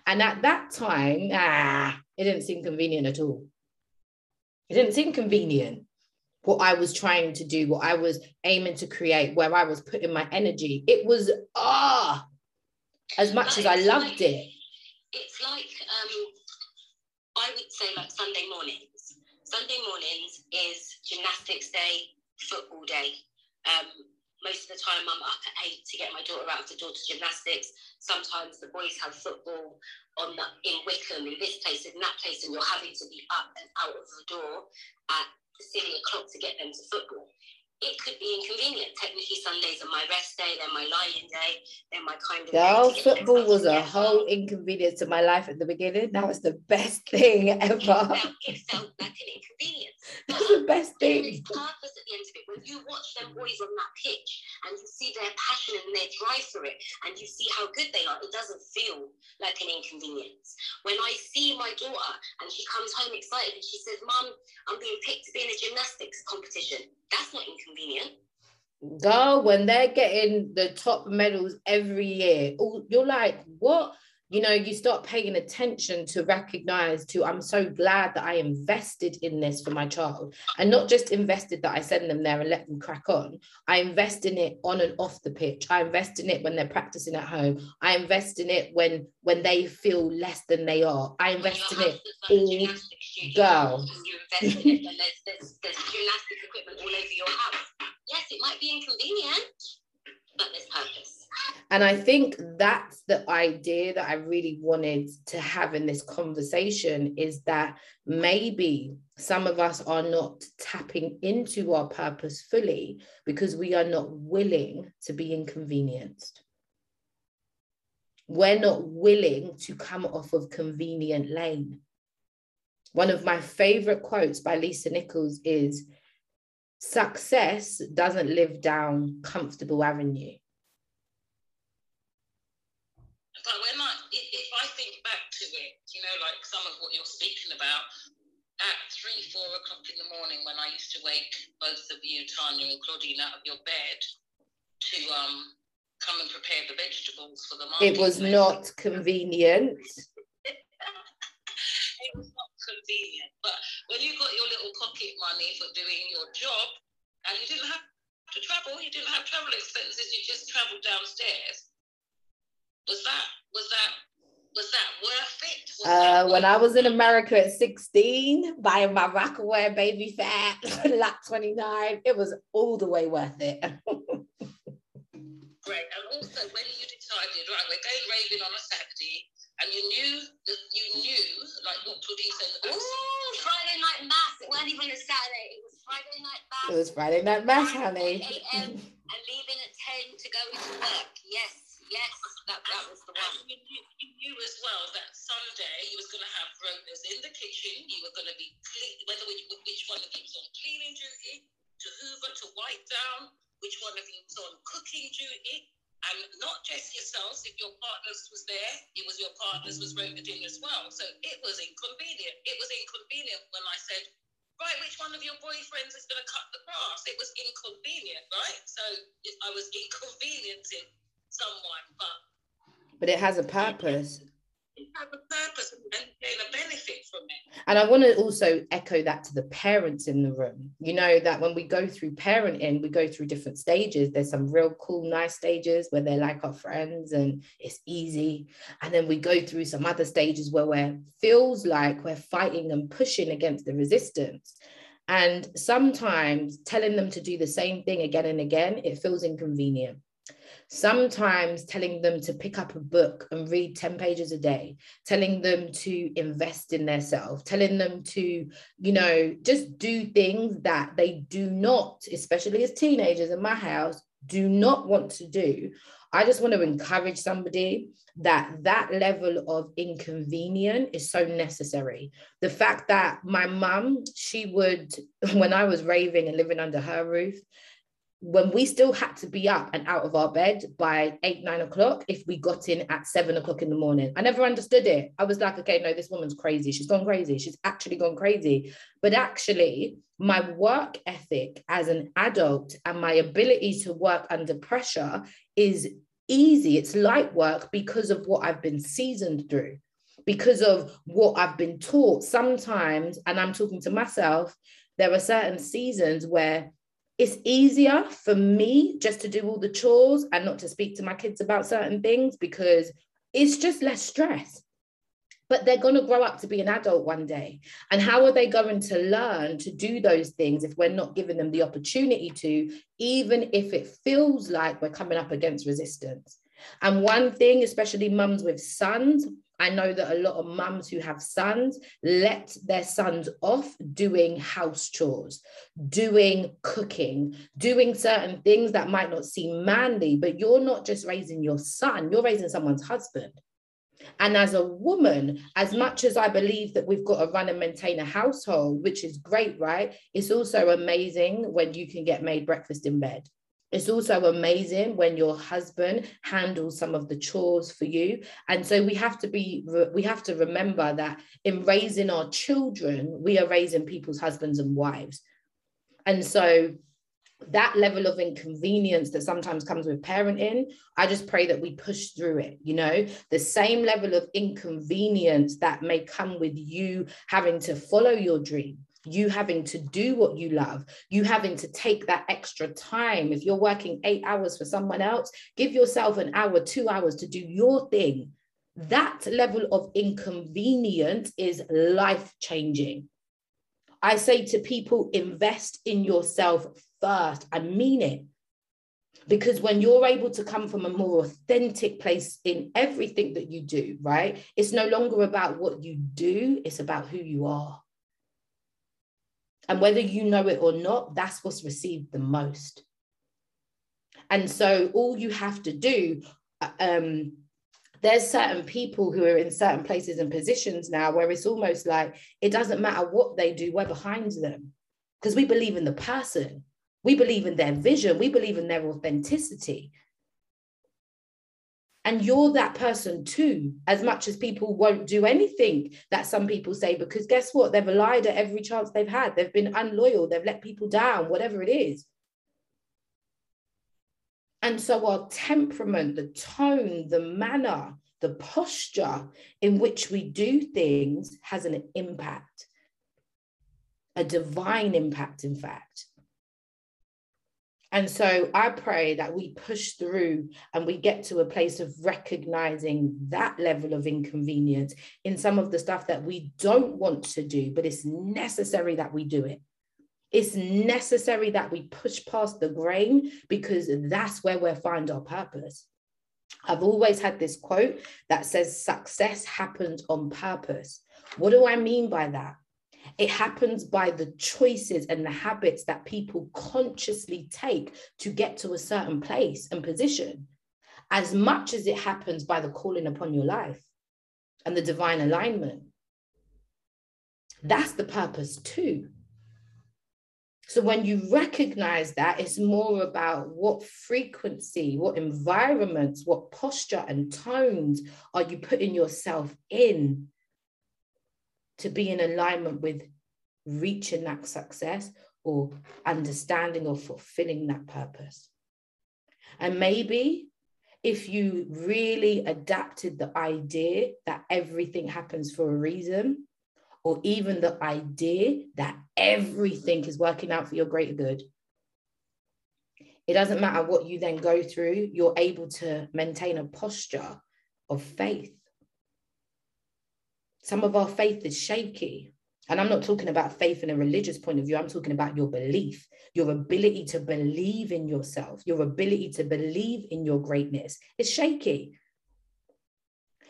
And at that time, ah, it didn't seem convenient at all. It didn't seem convenient what I was trying to do, what I was aiming to create, where I was putting my energy. It was ah, as much as I loved like, it. It's like um, I would say like Sunday mornings. Sunday mornings is gymnastics day, football day. Um, most of the time, I'm up at eight to get my daughter out of the door to gymnastics. Sometimes the boys have football on the, in Wickham, in this place, in that place, and you're having to be up and out of the door at silly o'clock to get them to football. It could be inconvenient. Technically, Sundays are my rest day, they're my lying day, they're my kind of. Girl, football was a whole inconvenience to my life at the beginning. That was the best thing ever. It felt, it felt like an inconvenience. *laughs* That's the best thing. There's purpose at the end of it. When you watch them boys on that pitch and you see their passion and their drive for it, and you see how good they are, it doesn't feel like an inconvenience. When I see my daughter and she comes home excited and she says, "Mom, I'm being picked to be in a gymnastics competition," that's not inconvenient. Girl, when they're getting the top medals every year, you're like, what? You know you start paying attention to recognize to i'm so glad that i invested in this for my child. And not just invested that i send them there and let them crack on. I invest in it on and off the pitch. I invest in it when they're practicing at home. I invest in it when when they feel less than they are. I invest in it all girl you invest in it when there's, there's, there's gymnastic equipment all over your house. Yes it might be inconvenient but there's purpose and I think that's the idea that I really wanted to have in this conversation is that maybe some of us are not tapping into our purpose fully because we are not willing to be inconvenienced. We're not willing to come off of convenient lane. One of my favorite quotes by Lisa Nichols is Success doesn't live down comfortable avenue but when I, if I think back to it, you know, like some of what you're speaking about, at three, four o'clock in the morning when I used to wake both of you, Tanya and Claudine, out of your bed to um come and prepare the vegetables for the market. *laughs* It was not convenient. it was not convenient. But when you got your little pocket money for doing your job and you didn't have to travel, you didn't have travel expenses, you just traveled downstairs was that was that was that worth it? Was uh, worth when I was in America at 16, buying my Rocawear Baby Phat, *laughs* lot 29, it was all the way worth it. *laughs* Great. And also when you decided, right, we're going raving on a Saturday, and you knew that you knew, like what Claudine said about Ooh, Friday night mass. It wasn't even a Saturday, it was Friday night mass. It was Friday night mass, honey. a.m. and leaving at 10 to go into work. Yes. Yes, that, that was the one. You knew, you knew as well that Sunday you was going to have rotas in the kitchen. You were going to be clean, whether which, which one of you was on cleaning duty, to hoover, to wipe down, which one of you was on cooking duty, and not just yourselves. If your partners was there, it was your partners was in as well. So it was inconvenient. It was inconvenient when I said, right, which one of your boyfriends is going to cut the grass? It was inconvenient, right? So I was *laughs* inconveniencing someone, but but it has a purpose. Has a purpose and gain a benefit from it. And I want to also echo that to the parents in the room. You know that when we go through parenting, we go through different stages. There's some real cool, nice stages where they're like our friends and it's easy. And then we go through some other stages where we feels like we're fighting and pushing against the resistance. And sometimes telling them to do the same thing again and again, it feels inconvenient sometimes telling them to pick up a book and read 10 pages a day telling them to invest in themselves telling them to you know just do things that they do not especially as teenagers in my house do not want to do. I just want to encourage somebody that that level of inconvenience is so necessary. The fact that my mum she would *laughs* when i was raving and living under her roof when we still had to be up and out of our bed by eight, nine o'clock if we got in at seven o'clock in the morning. I never understood it. I was like, okay, no, this woman's crazy. She's gone crazy. She's actually gone crazy. But actually, my work ethic as an adult and my ability to work under pressure is easy. It's light work because of what I've been seasoned through, because of what I've been taught. Sometimes, and I'm talking to myself, there are certain seasons where it's easier for me just to do all the chores and not to speak to my kids about certain things because it's just less stress. But they're going to grow up to be an adult one day. And how are they going to learn to do those things if we're not giving them the opportunity to, even if it feels like we're coming up against resistance? And one thing, especially mums with sons, I know that a lot of mums who have sons let their sons off doing house chores, doing cooking, doing certain things that might not seem manly, but you're not just raising your son, you're raising someone's husband. And as a woman, as much as I believe that we've got to run and maintain a household, which is great, right? It's also amazing when you can get made breakfast in bed. It's also amazing when your husband handles some of the chores for you. And so we have to be, we have to remember that in raising our children, we are raising people's husbands and wives. And so that level of inconvenience that sometimes comes with parenting, I just pray that we push through it. You know, the same level of inconvenience that may come with you having to follow your dream you having to do what you love, you having to take that extra time. If you're working eight hours for someone else, give yourself an hour, two hours to do your thing. That level of inconvenience is life changing. I say to people, invest in yourself first. I mean it. Because when you're able to come from a more authentic place in everything that you do, right? It's no longer about what you do, it's about who you are. And whether you know it or not, that's what's received the most. And so all you have to do, uh, um, there's certain people who are in certain places and positions now where it's almost like it doesn't matter what they do, we're behind them. Because we believe in the person, we believe in their vision, we believe in their authenticity. And you're that person too, as much as people won't do anything that some people say, because guess what? They've lied at every chance they've had. They've been unloyal, they've let people down, whatever it is. And so our temperament, the tone, the manner, the posture in which we do things has an impact, a divine impact, in fact. And so I pray that we push through and we get to a place of recognizing that level of inconvenience in some of the stuff that we don't want to do, but it's necessary that we do it. It's necessary that we push past the grain because that's where we'll find our purpose. I've always had this quote that says, success happens on purpose. What do I mean by that? It happens by the choices and the habits that people consciously take to get to a certain place and position, as much as it happens by the calling upon your life and the divine alignment. That's the purpose too. So when you recognize that, it's more about what frequency, what environments, what posture and tones are you putting yourself in to be in alignment with reaching that success or understanding or fulfilling that purpose. And maybe if you really adapted the idea that everything happens for a reason, or even the idea that everything is working out for your greater good, it doesn't matter what you then go through, you're able to maintain a posture of faith some of our faith is shaky. And I'm not talking about faith in a religious point of view. I'm talking about your belief, your ability to believe in yourself, your ability to believe in your greatness. It's shaky.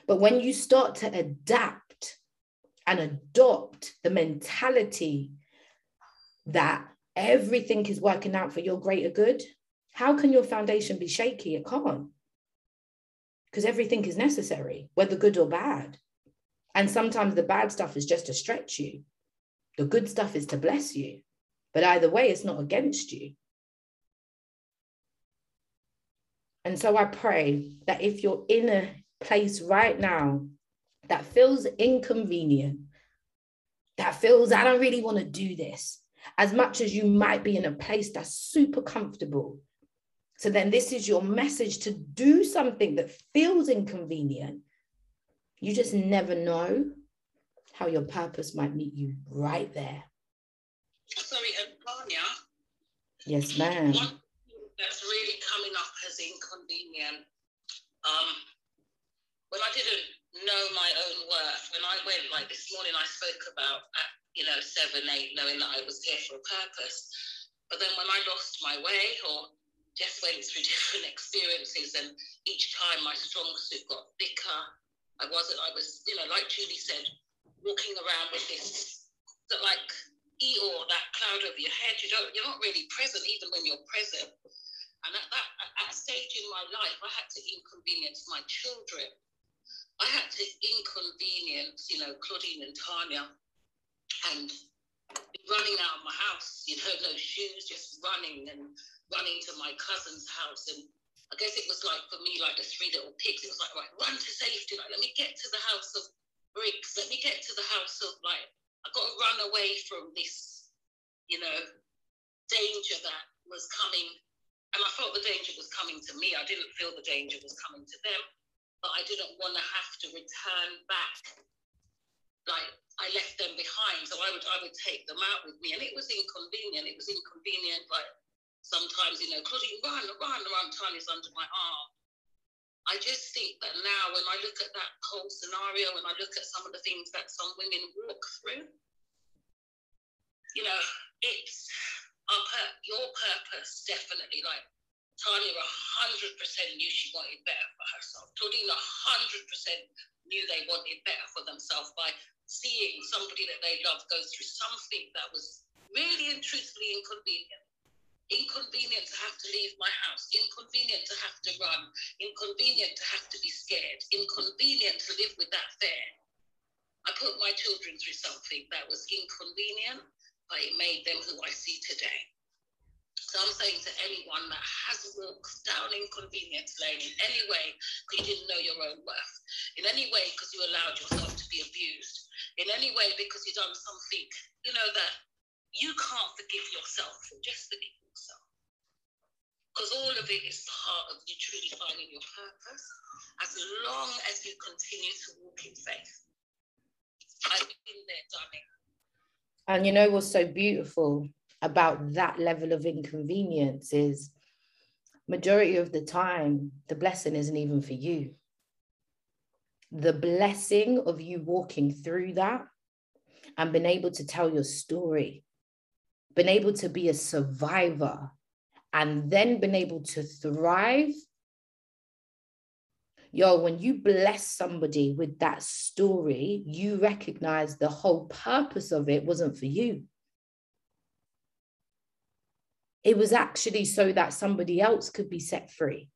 But when you start to adapt and adopt the mentality that everything is working out for your greater good, how can your foundation be shaky? It can't. Because everything is necessary, whether good or bad. And sometimes the bad stuff is just to stretch you, the good stuff is to bless you. But either way, it's not against you. And so I pray that if you're in a place right now that feels inconvenient, that feels, I don't really want to do this, as much as you might be in a place that's super comfortable. So then this is your message to do something that feels inconvenient. You just never know how your purpose might meet you right there. Sorry, Antonia. Yes, ma'am. One that's really coming up as inconvenient. Um, when I didn't know my own worth, when I went like this morning, I spoke about at you know seven, eight, knowing that I was here for a purpose. But then when I lost my way or just went through *laughs* different experiences, and each time my strong suit got thicker, I wasn't. I was, you know, like Julie said, walking around with this, like Eeyore, that cloud over your head. You don't. You're not really present, even when you're present. And at that at stage in my life, I had to inconvenience my children. I had to inconvenience, you know, Claudine and Tanya, and running out of my house, you know, no shoes, just running and running to my cousin's house. And I guess it was like for me, like the three little pigs. It was like, right, run to safety. Like, let me get to the house of bricks. Let me get to the house of like, I've got to run away from this, you know, danger that was coming and I felt the danger was coming to me. I didn't feel the danger was coming to them, but I didn't want to have to return back. Like I left them behind, so I would I would take them out with me, and it was inconvenient. It was inconvenient. Like sometimes, you know, Claudine, run, run, run. Tanya's under my arm. I just think that now, when I look at that whole scenario, when I look at some of the things that some women walk through, you know, it's your purpose definitely like Tanya 100% knew she wanted better for herself. Claudine 100% knew they wanted better for themselves by seeing somebody that they love go through something that was really and truthfully inconvenient. Inconvenient to have to leave my house, inconvenient to have to run, inconvenient to have to be scared, inconvenient to live with that fear. I put my children through something that was inconvenient but it made them who I see today. So I'm saying to anyone that has walked down inconvenience lane in any way because you didn't know your own worth, in any way because you allowed yourself to be abused, in any way because you've done something, you know, that you can't forgive yourself, just forgive. Because all of it is part of you truly finding your purpose as long as you continue to walk in faith. I've been there, it. And you know what's so beautiful about that level of inconvenience is majority of the time the blessing isn't even for you. The blessing of you walking through that and being able to tell your story, being able to be a survivor, and then been able to thrive yo, when you bless somebody with that story, you recognize the whole purpose of it wasn't for you. It was actually so that somebody else could be set free.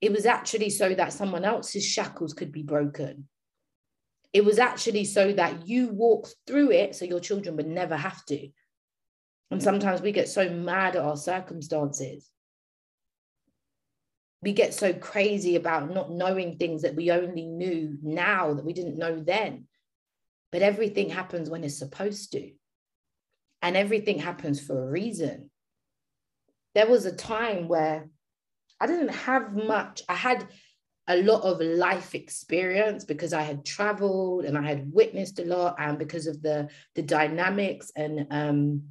It was actually so that someone else's shackles could be broken. It was actually so that you walked through it so your children would never have to. And sometimes we get so mad at our circumstances we get so crazy about not knowing things that we only knew now that we didn't know then. But everything happens when it's supposed to. And everything happens for a reason. There was a time where I didn't have much. I had a lot of life experience because I had traveled and I had witnessed a lot, and because of the, the dynamics and um,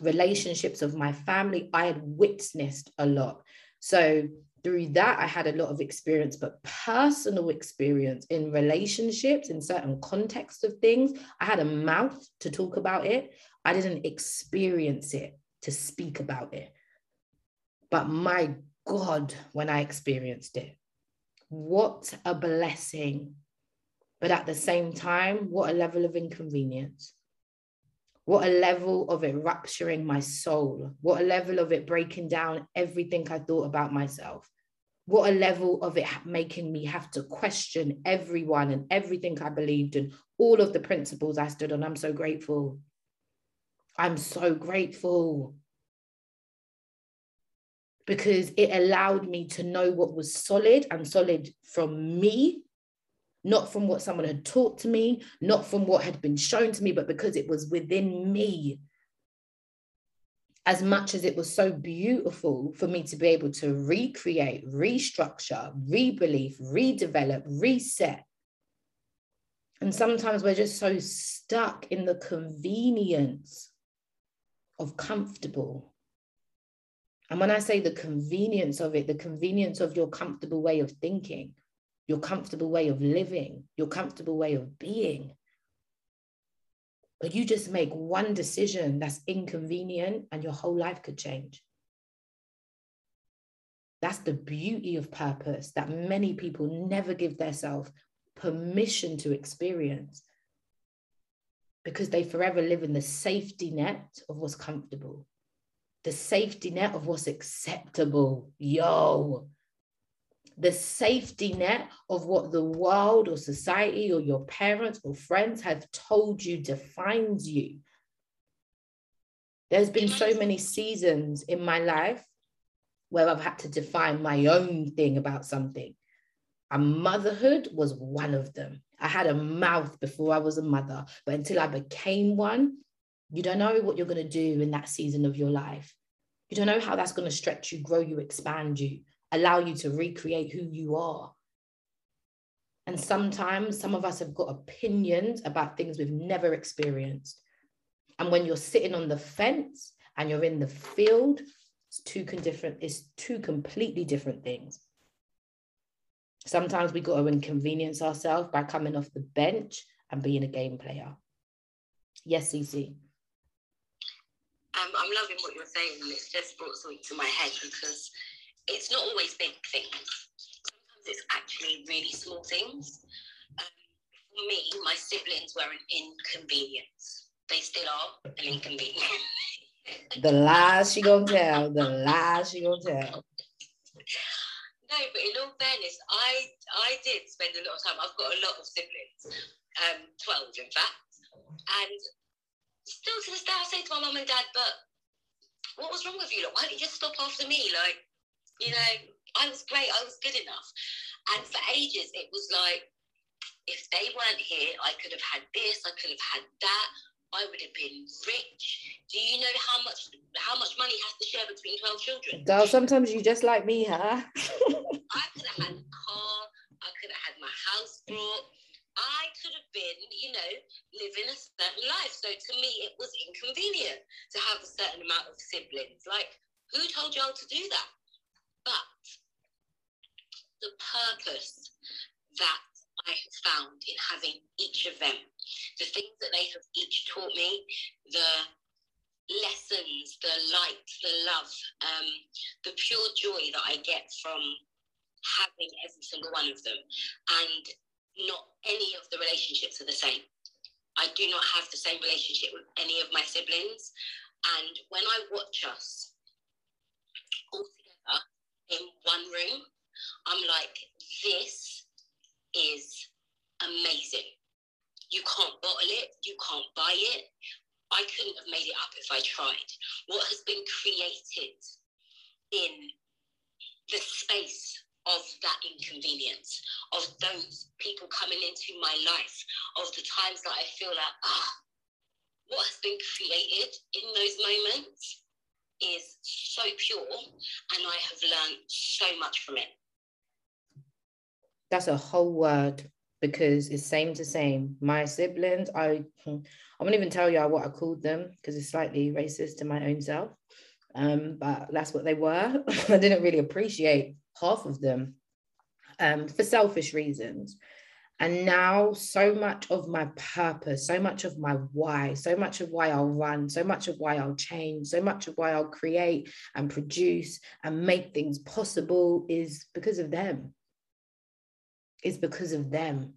relationships of my family, I had witnessed a lot. So through that, I had a lot of experience, but personal experience in relationships, in certain contexts of things, I had a mouth to talk about it. I didn't experience it to speak about it. But my God, when I experienced it, what a blessing. But at the same time, what a level of inconvenience. What a level of it rupturing my soul. What a level of it breaking down everything I thought about myself. What a level of it making me have to question everyone and everything I believed and all of the principles I stood on. I'm so grateful. I'm so grateful. because it allowed me to know what was solid and solid from me, not from what someone had taught to me, not from what had been shown to me, but because it was within me. As much as it was so beautiful for me to be able to recreate, restructure, rebelief, redevelop, reset. And sometimes we're just so stuck in the convenience of comfortable and when I say the convenience of it, the convenience of your comfortable way of thinking, your comfortable way of living, your comfortable way of being. But you just make one decision that's inconvenient and your whole life could change. That's the beauty of purpose that many people never give themselves permission to experience because they forever live in the safety net of what's comfortable the safety net of what's acceptable. Yo, the safety net of what the world or society or your parents or friends have told you defines you. There's been so many seasons in my life where I've had to define my own thing about something. And motherhood was one of them. I had a mouth before I was a mother, but until I became one, you don't know what you're going to do in that season of your life. You don't know how that's going to stretch you, grow you, expand you, allow you to recreate who you are. And sometimes some of us have got opinions about things we've never experienced. And when you're sitting on the fence and you're in the field, it's two different, it's two completely different things. Sometimes we got to inconvenience ourselves by coming off the bench and being a game player. Yes, CC. Um, I'm loving what you're saying, and it's just brought something to my head because it's not always big things. Sometimes it's actually really small things. Um, for me, my siblings were an inconvenience. They still are an inconvenience. *laughs* the lies she gonna tell. The lies she gonna tell. No, but in all fairness, I I did spend a lot of time. I've got a lot of siblings, um, twelve in fact, and still to this day, I say to my mum and dad, but what was wrong with you? Like, why didn't you just stop after me? Like, you know, I was great, I was good enough. And for ages, it was like, if they weren't here, I could have had this, I could have had that. I would have been rich. Do you know how much how much money has to share between 12 children? Girl, sometimes you just like me, huh? *laughs* I could have had a car, I could have had my house brought, I could have been, you know, living a certain life. So to me, it was inconvenient to have a certain amount of siblings. Like, who told y'all to do that? But the purpose that I have found in having each of them, the things that they have each taught me, the lessons, the light, the love, um, the pure joy that I get from having every single one of them. And not any of the relationships are the same. I do not have the same relationship with any of my siblings. And when I watch us all in one room, I'm like, this is amazing. You can't bottle it, you can't buy it. I couldn't have made it up if I tried. What has been created in the space of that inconvenience, of those people coming into my life, of the times that I feel like, ah, what has been created in those moments is so pure, and I have learned so much from it. That's a whole word because it's same to same. My siblings, I I won't even tell you what I called them because it's slightly racist to my own self. Um, but that's what they were. *laughs* I didn't really appreciate half of them um, for selfish reasons. And now, so much of my purpose, so much of my why, so much of why I'll run, so much of why I'll change, so much of why I'll create and produce and make things possible is because of them. It's because of them.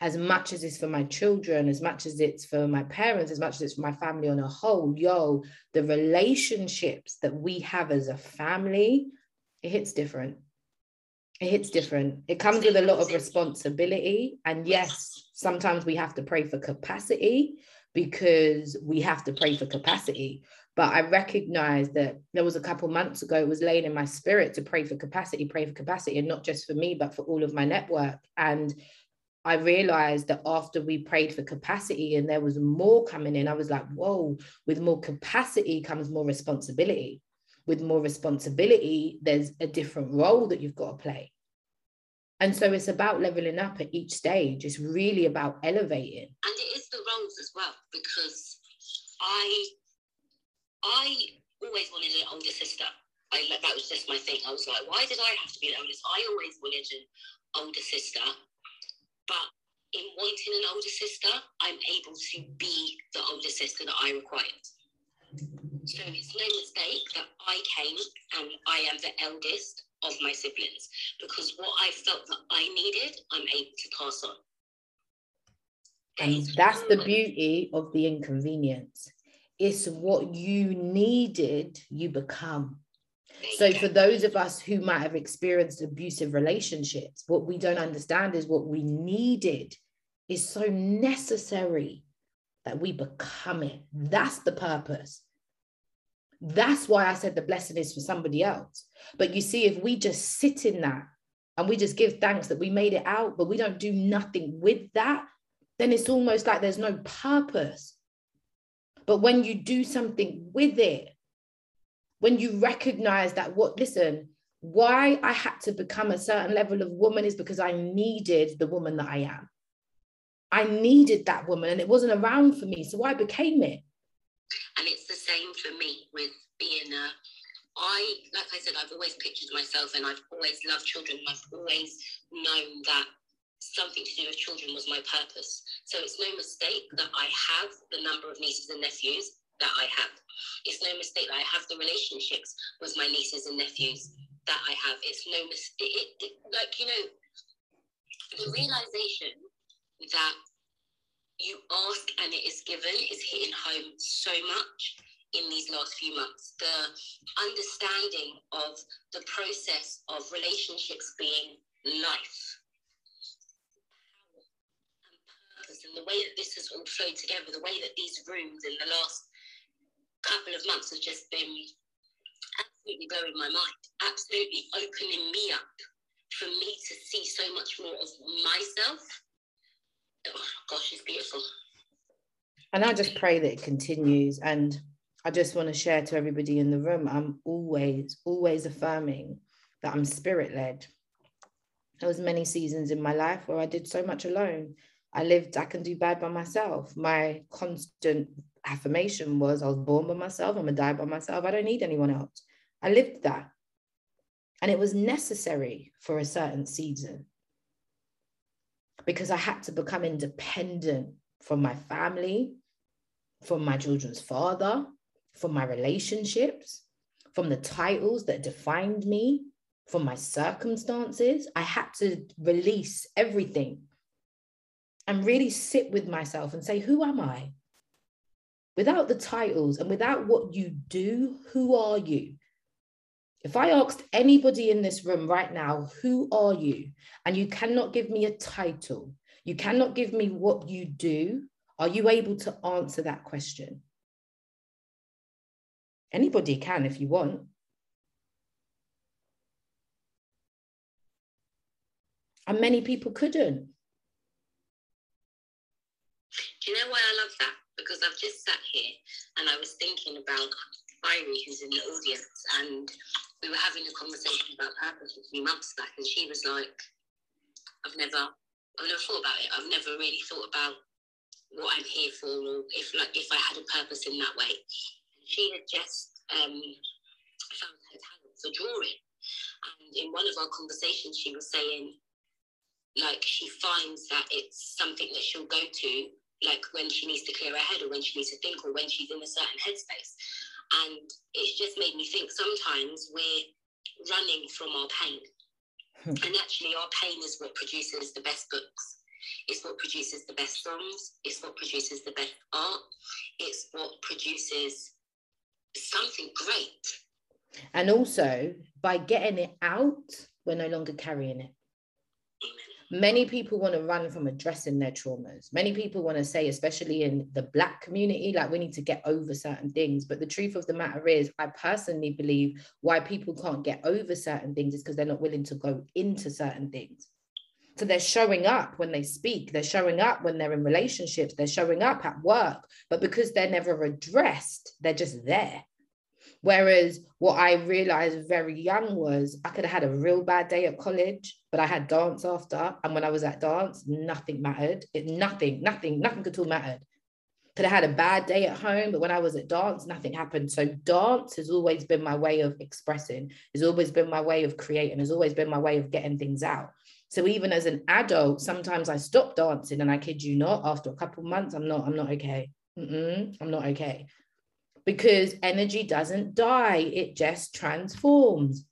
As much as it's for my children, as much as it's for my parents, as much as it's for my family on a whole, yo, the relationships that we have as a family, it hits different it hits different. It comes with a lot of responsibility. And yes, sometimes we have to pray for capacity, because we have to pray for capacity. But I recognize that there was a couple months ago, it was laying in my spirit to pray for capacity, pray for capacity, and not just for me, but for all of my network. And I realized that after we prayed for capacity and there was more coming in, I was like, whoa, with more capacity comes more responsibility. With more responsibility, there's a different role that you've got to play. And so it's about leveling up at each stage. It's really about elevating. And it is the roles as well, because I I always wanted an older sister. I that was just my thing. I was like, why did I have to be the oldest? I always wanted an older sister, but in wanting an older sister, I'm able to be the older sister that I required. So it's no mistake that I came and I am the eldest of my siblings because what I felt that I needed, I'm able to pass on. And that's the beauty of the inconvenience. It's what you needed, you become. So, for those of us who might have experienced abusive relationships, what we don't understand is what we needed is so necessary that we become it. That's the purpose. That's why I said the blessing is for somebody else. But you see, if we just sit in that and we just give thanks that we made it out, but we don't do nothing with that, then it's almost like there's no purpose. But when you do something with it, when you recognize that what, listen, why I had to become a certain level of woman is because I needed the woman that I am. I needed that woman and it wasn't around for me. So I became it. And it's the same for me with being a. I, like I said, I've always pictured myself and I've always loved children. I've always known that something to do with children was my purpose. So it's no mistake that I have the number of nieces and nephews that I have. It's no mistake that I have the relationships with my nieces and nephews that I have. It's no mistake, it, it, like, you know, the realization that you ask and it is given is hitting home so much in these last few months. The understanding of the process of relationships being life and the way that this has all flowed together, the way that these rooms in the last couple of months have just been absolutely blowing my mind, absolutely opening me up for me to see so much more of myself oh gosh, it's beautiful. And I just pray that it continues. And I just want to share to everybody in the room I'm always, always affirming that I'm spirit led. There was many seasons in my life where I did so much alone. I lived, I can do bad by myself. My constant affirmation was I was born by myself, I'm gonna die by myself. I don't need anyone else. I lived that. And it was necessary for a certain season because I had to become independent from my family, from my children's father, from my relationships, from the titles that defined me, from my circumstances. I had to release everything and really sit with myself and say, Who am I? Without the titles and without what you do, who are you? If I asked anybody in this room right now, who are you? And you cannot give me a title, you cannot give me what you do, are you able to answer that question? Anybody can if you want. And many people couldn't. Do you know why I love that? Because I've just sat here and I was thinking about Irie, who's in the audience, and we were having a conversation about purpose a few months back, and she was like, "I've never, I've never thought about it. I've never really thought about what I'm here for, or if like if I had a purpose in that way." She had just um, found her talent for drawing, and in one of our conversations, she was saying, like she finds that it's something that she'll go to like when she needs to clear her head or when she needs to think or when she's in a certain headspace and it's just made me think sometimes we're running from our pain. Hmm. and actually, our pain is what produces the best books. It's what produces the best songs. It's what produces the best art. It's what produces something great. And also, by getting it out, we're no longer carrying it. Many people want to run from addressing their traumas. Many people want to say, especially in the Black community, like we need to get over certain things. But the truth of the matter is, I personally believe why people can't get over certain things is because they're not willing to go into certain things. So they're showing up when they speak, they're showing up when they're in relationships, they're showing up at work, but because they're never addressed, they're just there. Whereas what I realized very young was I could have had a real bad day at college, but I had dance after. And when I was at dance, nothing mattered. It nothing, nothing, nothing at all mattered. Could have had a bad day at home, but when I was at dance, nothing happened. So dance has always been my way of expressing, has always been my way of creating, has always been my way of getting things out. So even as an adult, sometimes I stop dancing, and I kid you not, after a couple months, I'm not, I'm not okay. Mm-mm, I'm not okay because energy doesn't die, it just transforms.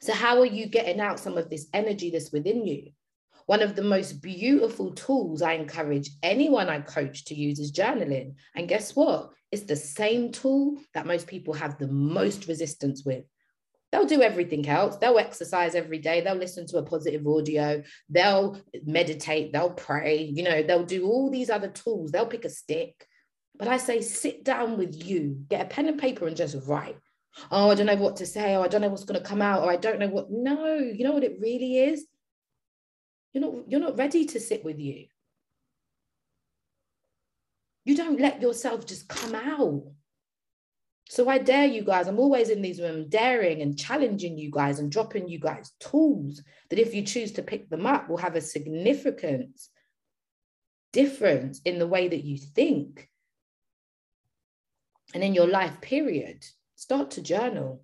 So, how are you getting out some of this energy that's within you? One of the most beautiful tools I encourage anyone I coach to use is journaling. And guess what? It's the same tool that most people have the most resistance with. They'll do everything else. They'll exercise every day. They'll listen to a positive audio. They'll meditate. They'll pray. You know, they'll do all these other tools. They'll pick a stick. But I say, sit down with you, get a pen and paper and just write. Oh, I don't know what to say. Oh, I don't know what's going to come out. Or I don't know what. No, you know what it really is? You're not, you're not ready to sit with you. You don't let yourself just come out. So I dare you guys, I'm always in these rooms daring and challenging you guys and dropping you guys tools that if you choose to pick them up will have a significant difference in the way that you think and in your life period start to journal.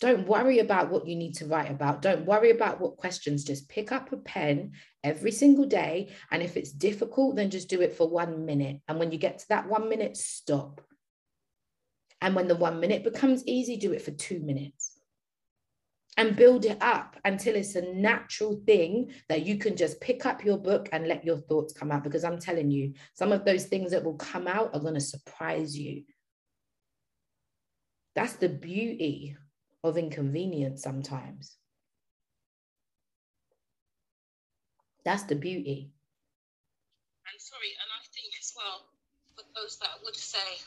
Don't worry about what you need to write about. Don't worry about what questions. Just pick up a pen every single day. And if it's difficult then just do it for one minute. And when you get to that one minute stop. And when the one minute becomes easy do it for two minutes. And build it up until it's a natural thing that you can just pick up your book and let your thoughts come out. Because i'm telling you some of those things that will come out are going to surprise you that's the beauty of inconvenience sometimes. That's the beauty. And sorry, and I think as well, for those that would say,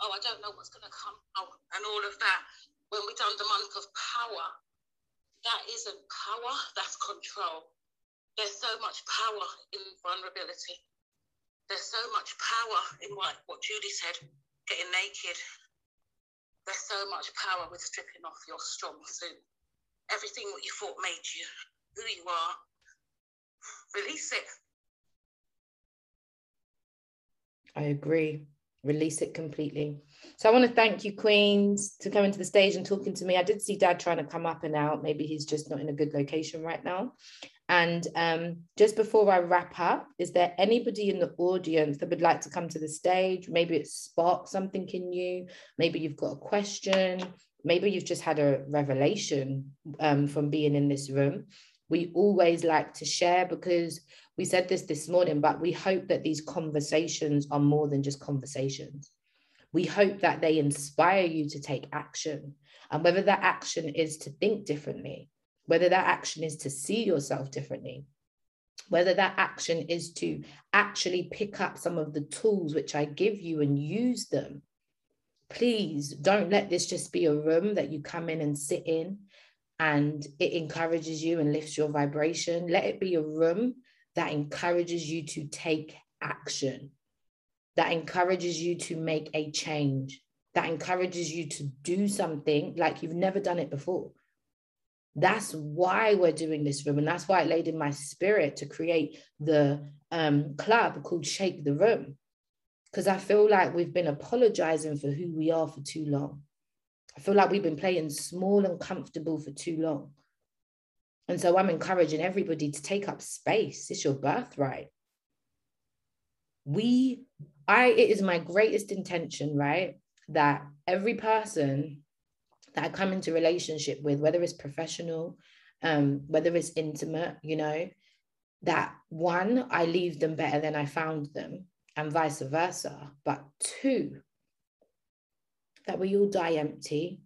oh, I don't know what's going to come out and all of that, when we done the month of power, that isn't power, that's control. There's so much power in vulnerability. There's so much power in what, what Judy said, getting naked, there's so much power with stripping off your strong suit. Everything what you thought made you who you are, release it. I agree. Release it completely. So I want to thank you, Queens, to coming to the stage and talking to me. I did see Dad trying to come up and out. Maybe he's just not in a good location right now. And um, just before I wrap up, is there anybody in the audience that would like to come to the stage? Maybe it sparked something in you. Maybe you've got a question. Maybe you've just had a revelation um, from being in this room. We always like to share because we said this this morning, but we hope that these conversations are more than just conversations. We hope that they inspire you to take action. And whether that action is to think differently, whether that action is to see yourself differently, whether that action is to actually pick up some of the tools which I give you and use them. Please don't let this just be a room that you come in and sit in and it encourages you and lifts your vibration. Let it be a room that encourages you to take action, that encourages you to make a change, that encourages you to do something like you've never done it before. That's why we're doing this room. And that's why it laid in my spirit to create the um, club called Shake the Room. Because I feel like we've been apologizing for who we are for too long. I feel like we've been playing small and comfortable for too long. And so I'm encouraging everybody to take up space. It's your birthright. We, I, it is my greatest intention, right? That every person that I come into relationship with, whether it's professional, um, whether it's intimate, you know, that one, I leave them better than I found them, and vice versa. But two, that we all die empty.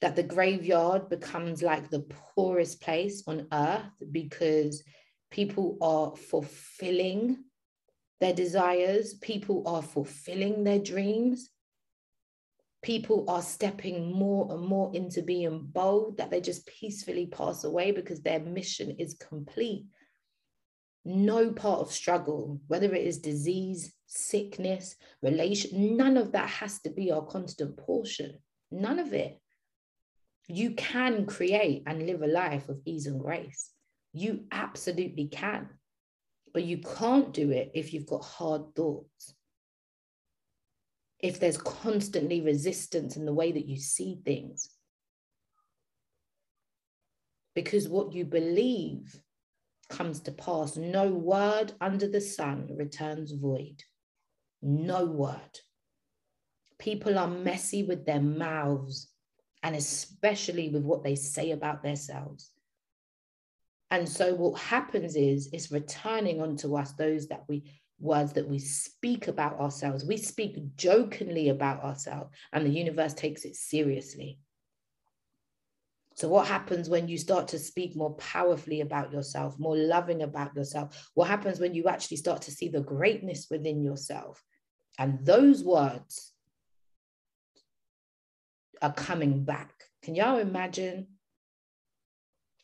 that the graveyard becomes like the poorest place on earth because people are fulfilling their desires, people are fulfilling their dreams, people are stepping more and more into being bold, that they just peacefully pass away because their mission is complete. No part of struggle, whether it is disease, sickness, relation, none of that has to be our constant portion. None of it. You can create and live a life of ease and grace. You absolutely can. But you can't do it if you've got hard thoughts. If there's constantly resistance in the way that you see things. Because what you believe comes to pass. No word under the sun returns void. No word. People are messy with their mouths and especially with what they say about themselves. And so what happens is it's returning onto us those that we words that we speak about ourselves. We speak jokingly about ourselves, and the universe takes it seriously. So, what happens when you start to speak more powerfully about yourself, more loving about yourself? What happens when you actually start to see the greatness within yourself? And those words are coming back. Can y'all imagine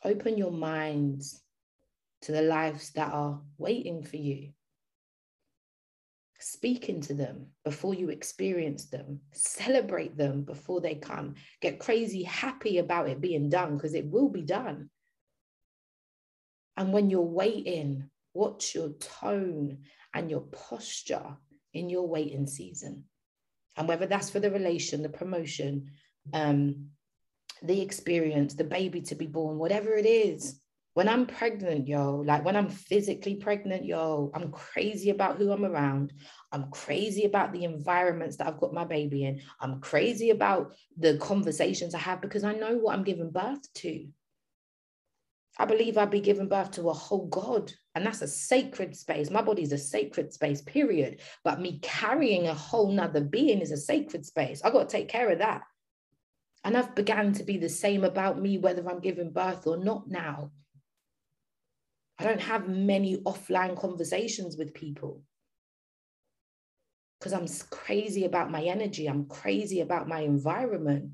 Open your minds to the lives that are waiting for you. Speak into them before you experience them. Celebrate them before they come. Get crazy happy about it being done because it will be done. And when you're waiting, watch your tone and your posture in your waiting season. And whether that's for the relation, the promotion, um, the experience, the baby to be born, whatever it is. When I'm pregnant, yo, like when I'm physically pregnant, yo, I'm crazy about who I'm around. I'm crazy about the environments that I've got my baby in. I'm crazy about the conversations I have because I know what I'm giving birth to. I believe I'd be giving birth to a whole God, and that's a sacred space. My body is a sacred space, period. But me carrying a whole nother being is a sacred space. I got to take care of that. And I've began to be the same about me, whether I'm giving birth or not now. I don't have many offline conversations with people because I'm crazy about my energy. I'm crazy about my environment.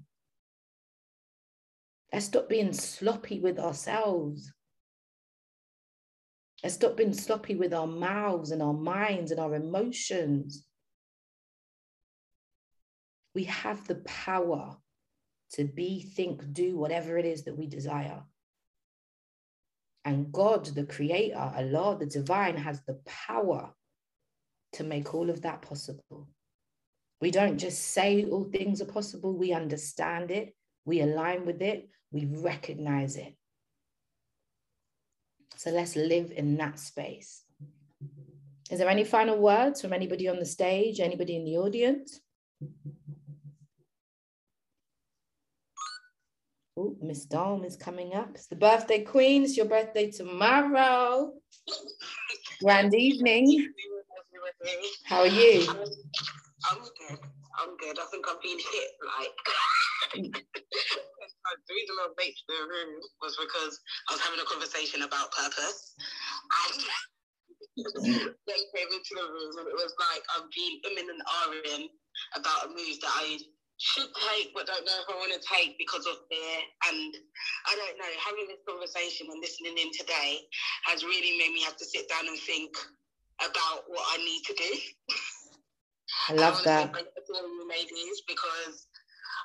Let's stop being sloppy with ourselves. Let's stop being sloppy with our mouths and our minds and our emotions. We have the power to be, think, do whatever it is that we desire. And God, the creator, Allah, the divine, has the power to make all of that possible. We don't just say all things are possible, we understand it, we align with it, we recognize it. So let's live in that space. Is there any final words from anybody on the stage, anybody in the audience? Oh, Miss Dom is coming up. It's the birthday queen. It's your birthday tomorrow. Grand evening. How are you? I'm good. I'm good. I think I'm being hit like. *laughs* the reason I made the room was because I was having a conversation about purpose. And *laughs* they came into the room and it was like I'm being umming and ahhing about a move that I should take but don't know if I want to take because of fear. And I don't know, having this conversation and listening in today has really made me have to sit down and think about what I need to do. I love I that. Ladies, because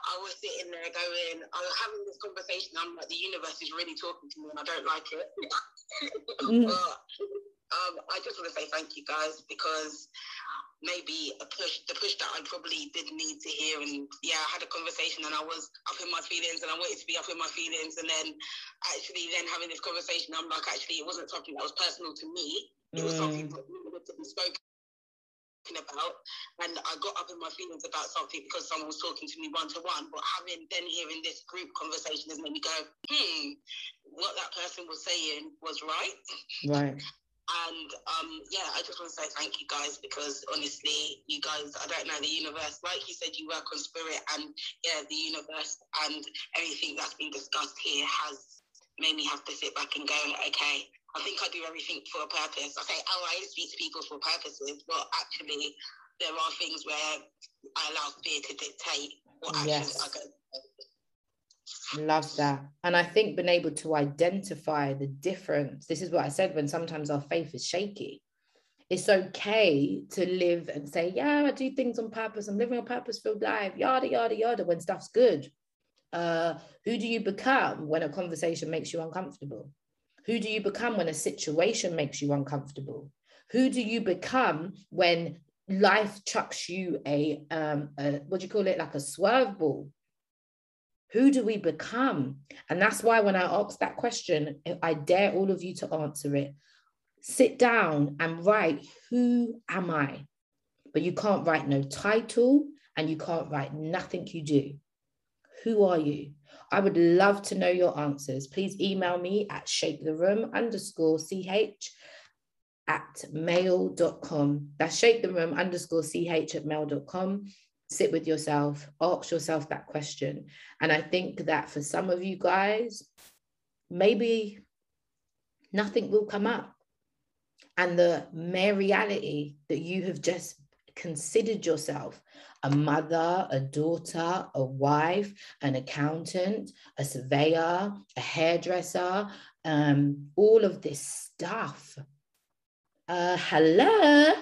I was sitting there going, I was having this conversation. I'm like, the universe is really talking to me, and I don't like it. *laughs* mm. but um, I just want to say thank you guys because maybe a push, the push that I probably did need to hear. And yeah, I had a conversation and I was up in my feelings and I wanted to be up in my feelings. And then actually then having this conversation, I'm like, actually, it wasn't something that was personal to me. It was mm. something that needed to be spoken about and I got up in my feelings about something because someone was talking to me one to one but having then hearing this group conversation has made me go hmm what that person was saying was right right And um, yeah, I just want to say thank you guys because honestly, you guys, I don't know the universe. Like you said, you work on spirit, and yeah, the universe and everything that's been discussed here has made me have to sit back and go, okay, I think I do everything for a purpose. I say, oh, I speak to people for purposes, but actually, there are things where I allow fear to dictate what actions Yes. I go. Love that. And I think being able to identify the difference, this is what I said when sometimes our faith is shaky. It's okay to live and say, Yeah, I do things on purpose. I'm living a purpose filled life, yada, yada, yada, when stuff's good. Uh, who do you become when a conversation makes you uncomfortable? Who do you become when a situation makes you uncomfortable? Who do you become when life chucks you a, um, a what do you call it, like a swerve ball? Who do we become? And that's why when I ask that question, I dare all of you to answer it. Sit down and write, Who am I? But you can't write no title and you can't write nothing you do. Who are you? I would love to know your answers. Please email me at shake the room underscore ch at mail.com. That's shake the room underscore ch at mail.com. Sit with yourself, ask yourself that question. And I think that for some of you guys, maybe nothing will come up. And the mere reality that you have just considered yourself a mother, a daughter, a wife, an accountant, a surveyor, a hairdresser, um, all of this stuff. Uh, hello,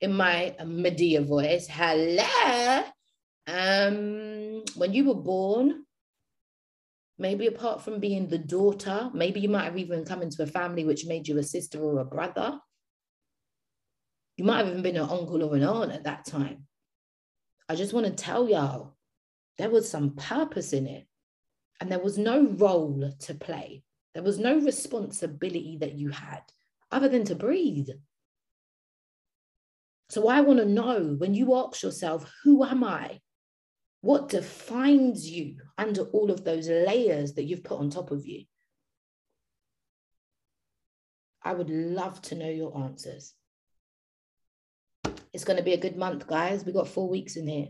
in my Madea voice, hello. Um, when you were born, maybe apart from being the daughter, maybe you might have even come into a family which made you a sister or a brother. You might have even been an uncle or an aunt at that time. I just want to tell y'all there was some purpose in it, and there was no role to play. There was no responsibility that you had other than to breathe. So I want to know when you ask yourself, who am I? What defines you under all of those layers that you've put on top of you? I would love to know your answers. It's going to be a good month, guys. We got four weeks in here.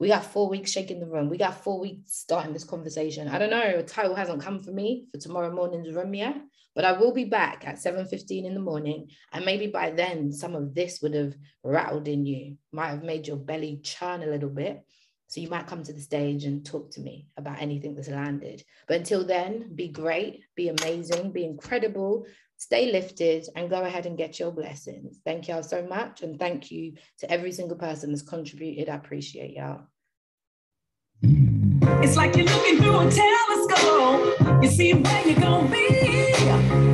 We got four weeks shaking the room. We got four weeks starting this conversation. I don't know. A title hasn't come for me for tomorrow morning's room yet, but I will be back at 7.15 in the morning. And maybe by then, some of this would have rattled in you, might have made your belly churn a little bit. So you might come to the stage and talk to me about anything that's landed. But until then, be great, be amazing, be incredible, stay lifted, and go ahead and get your blessings. Thank y'all so much. And thank you to every single person that's contributed. I appreciate y'all. It's like you're looking through a telescope. You see where you're gonna be.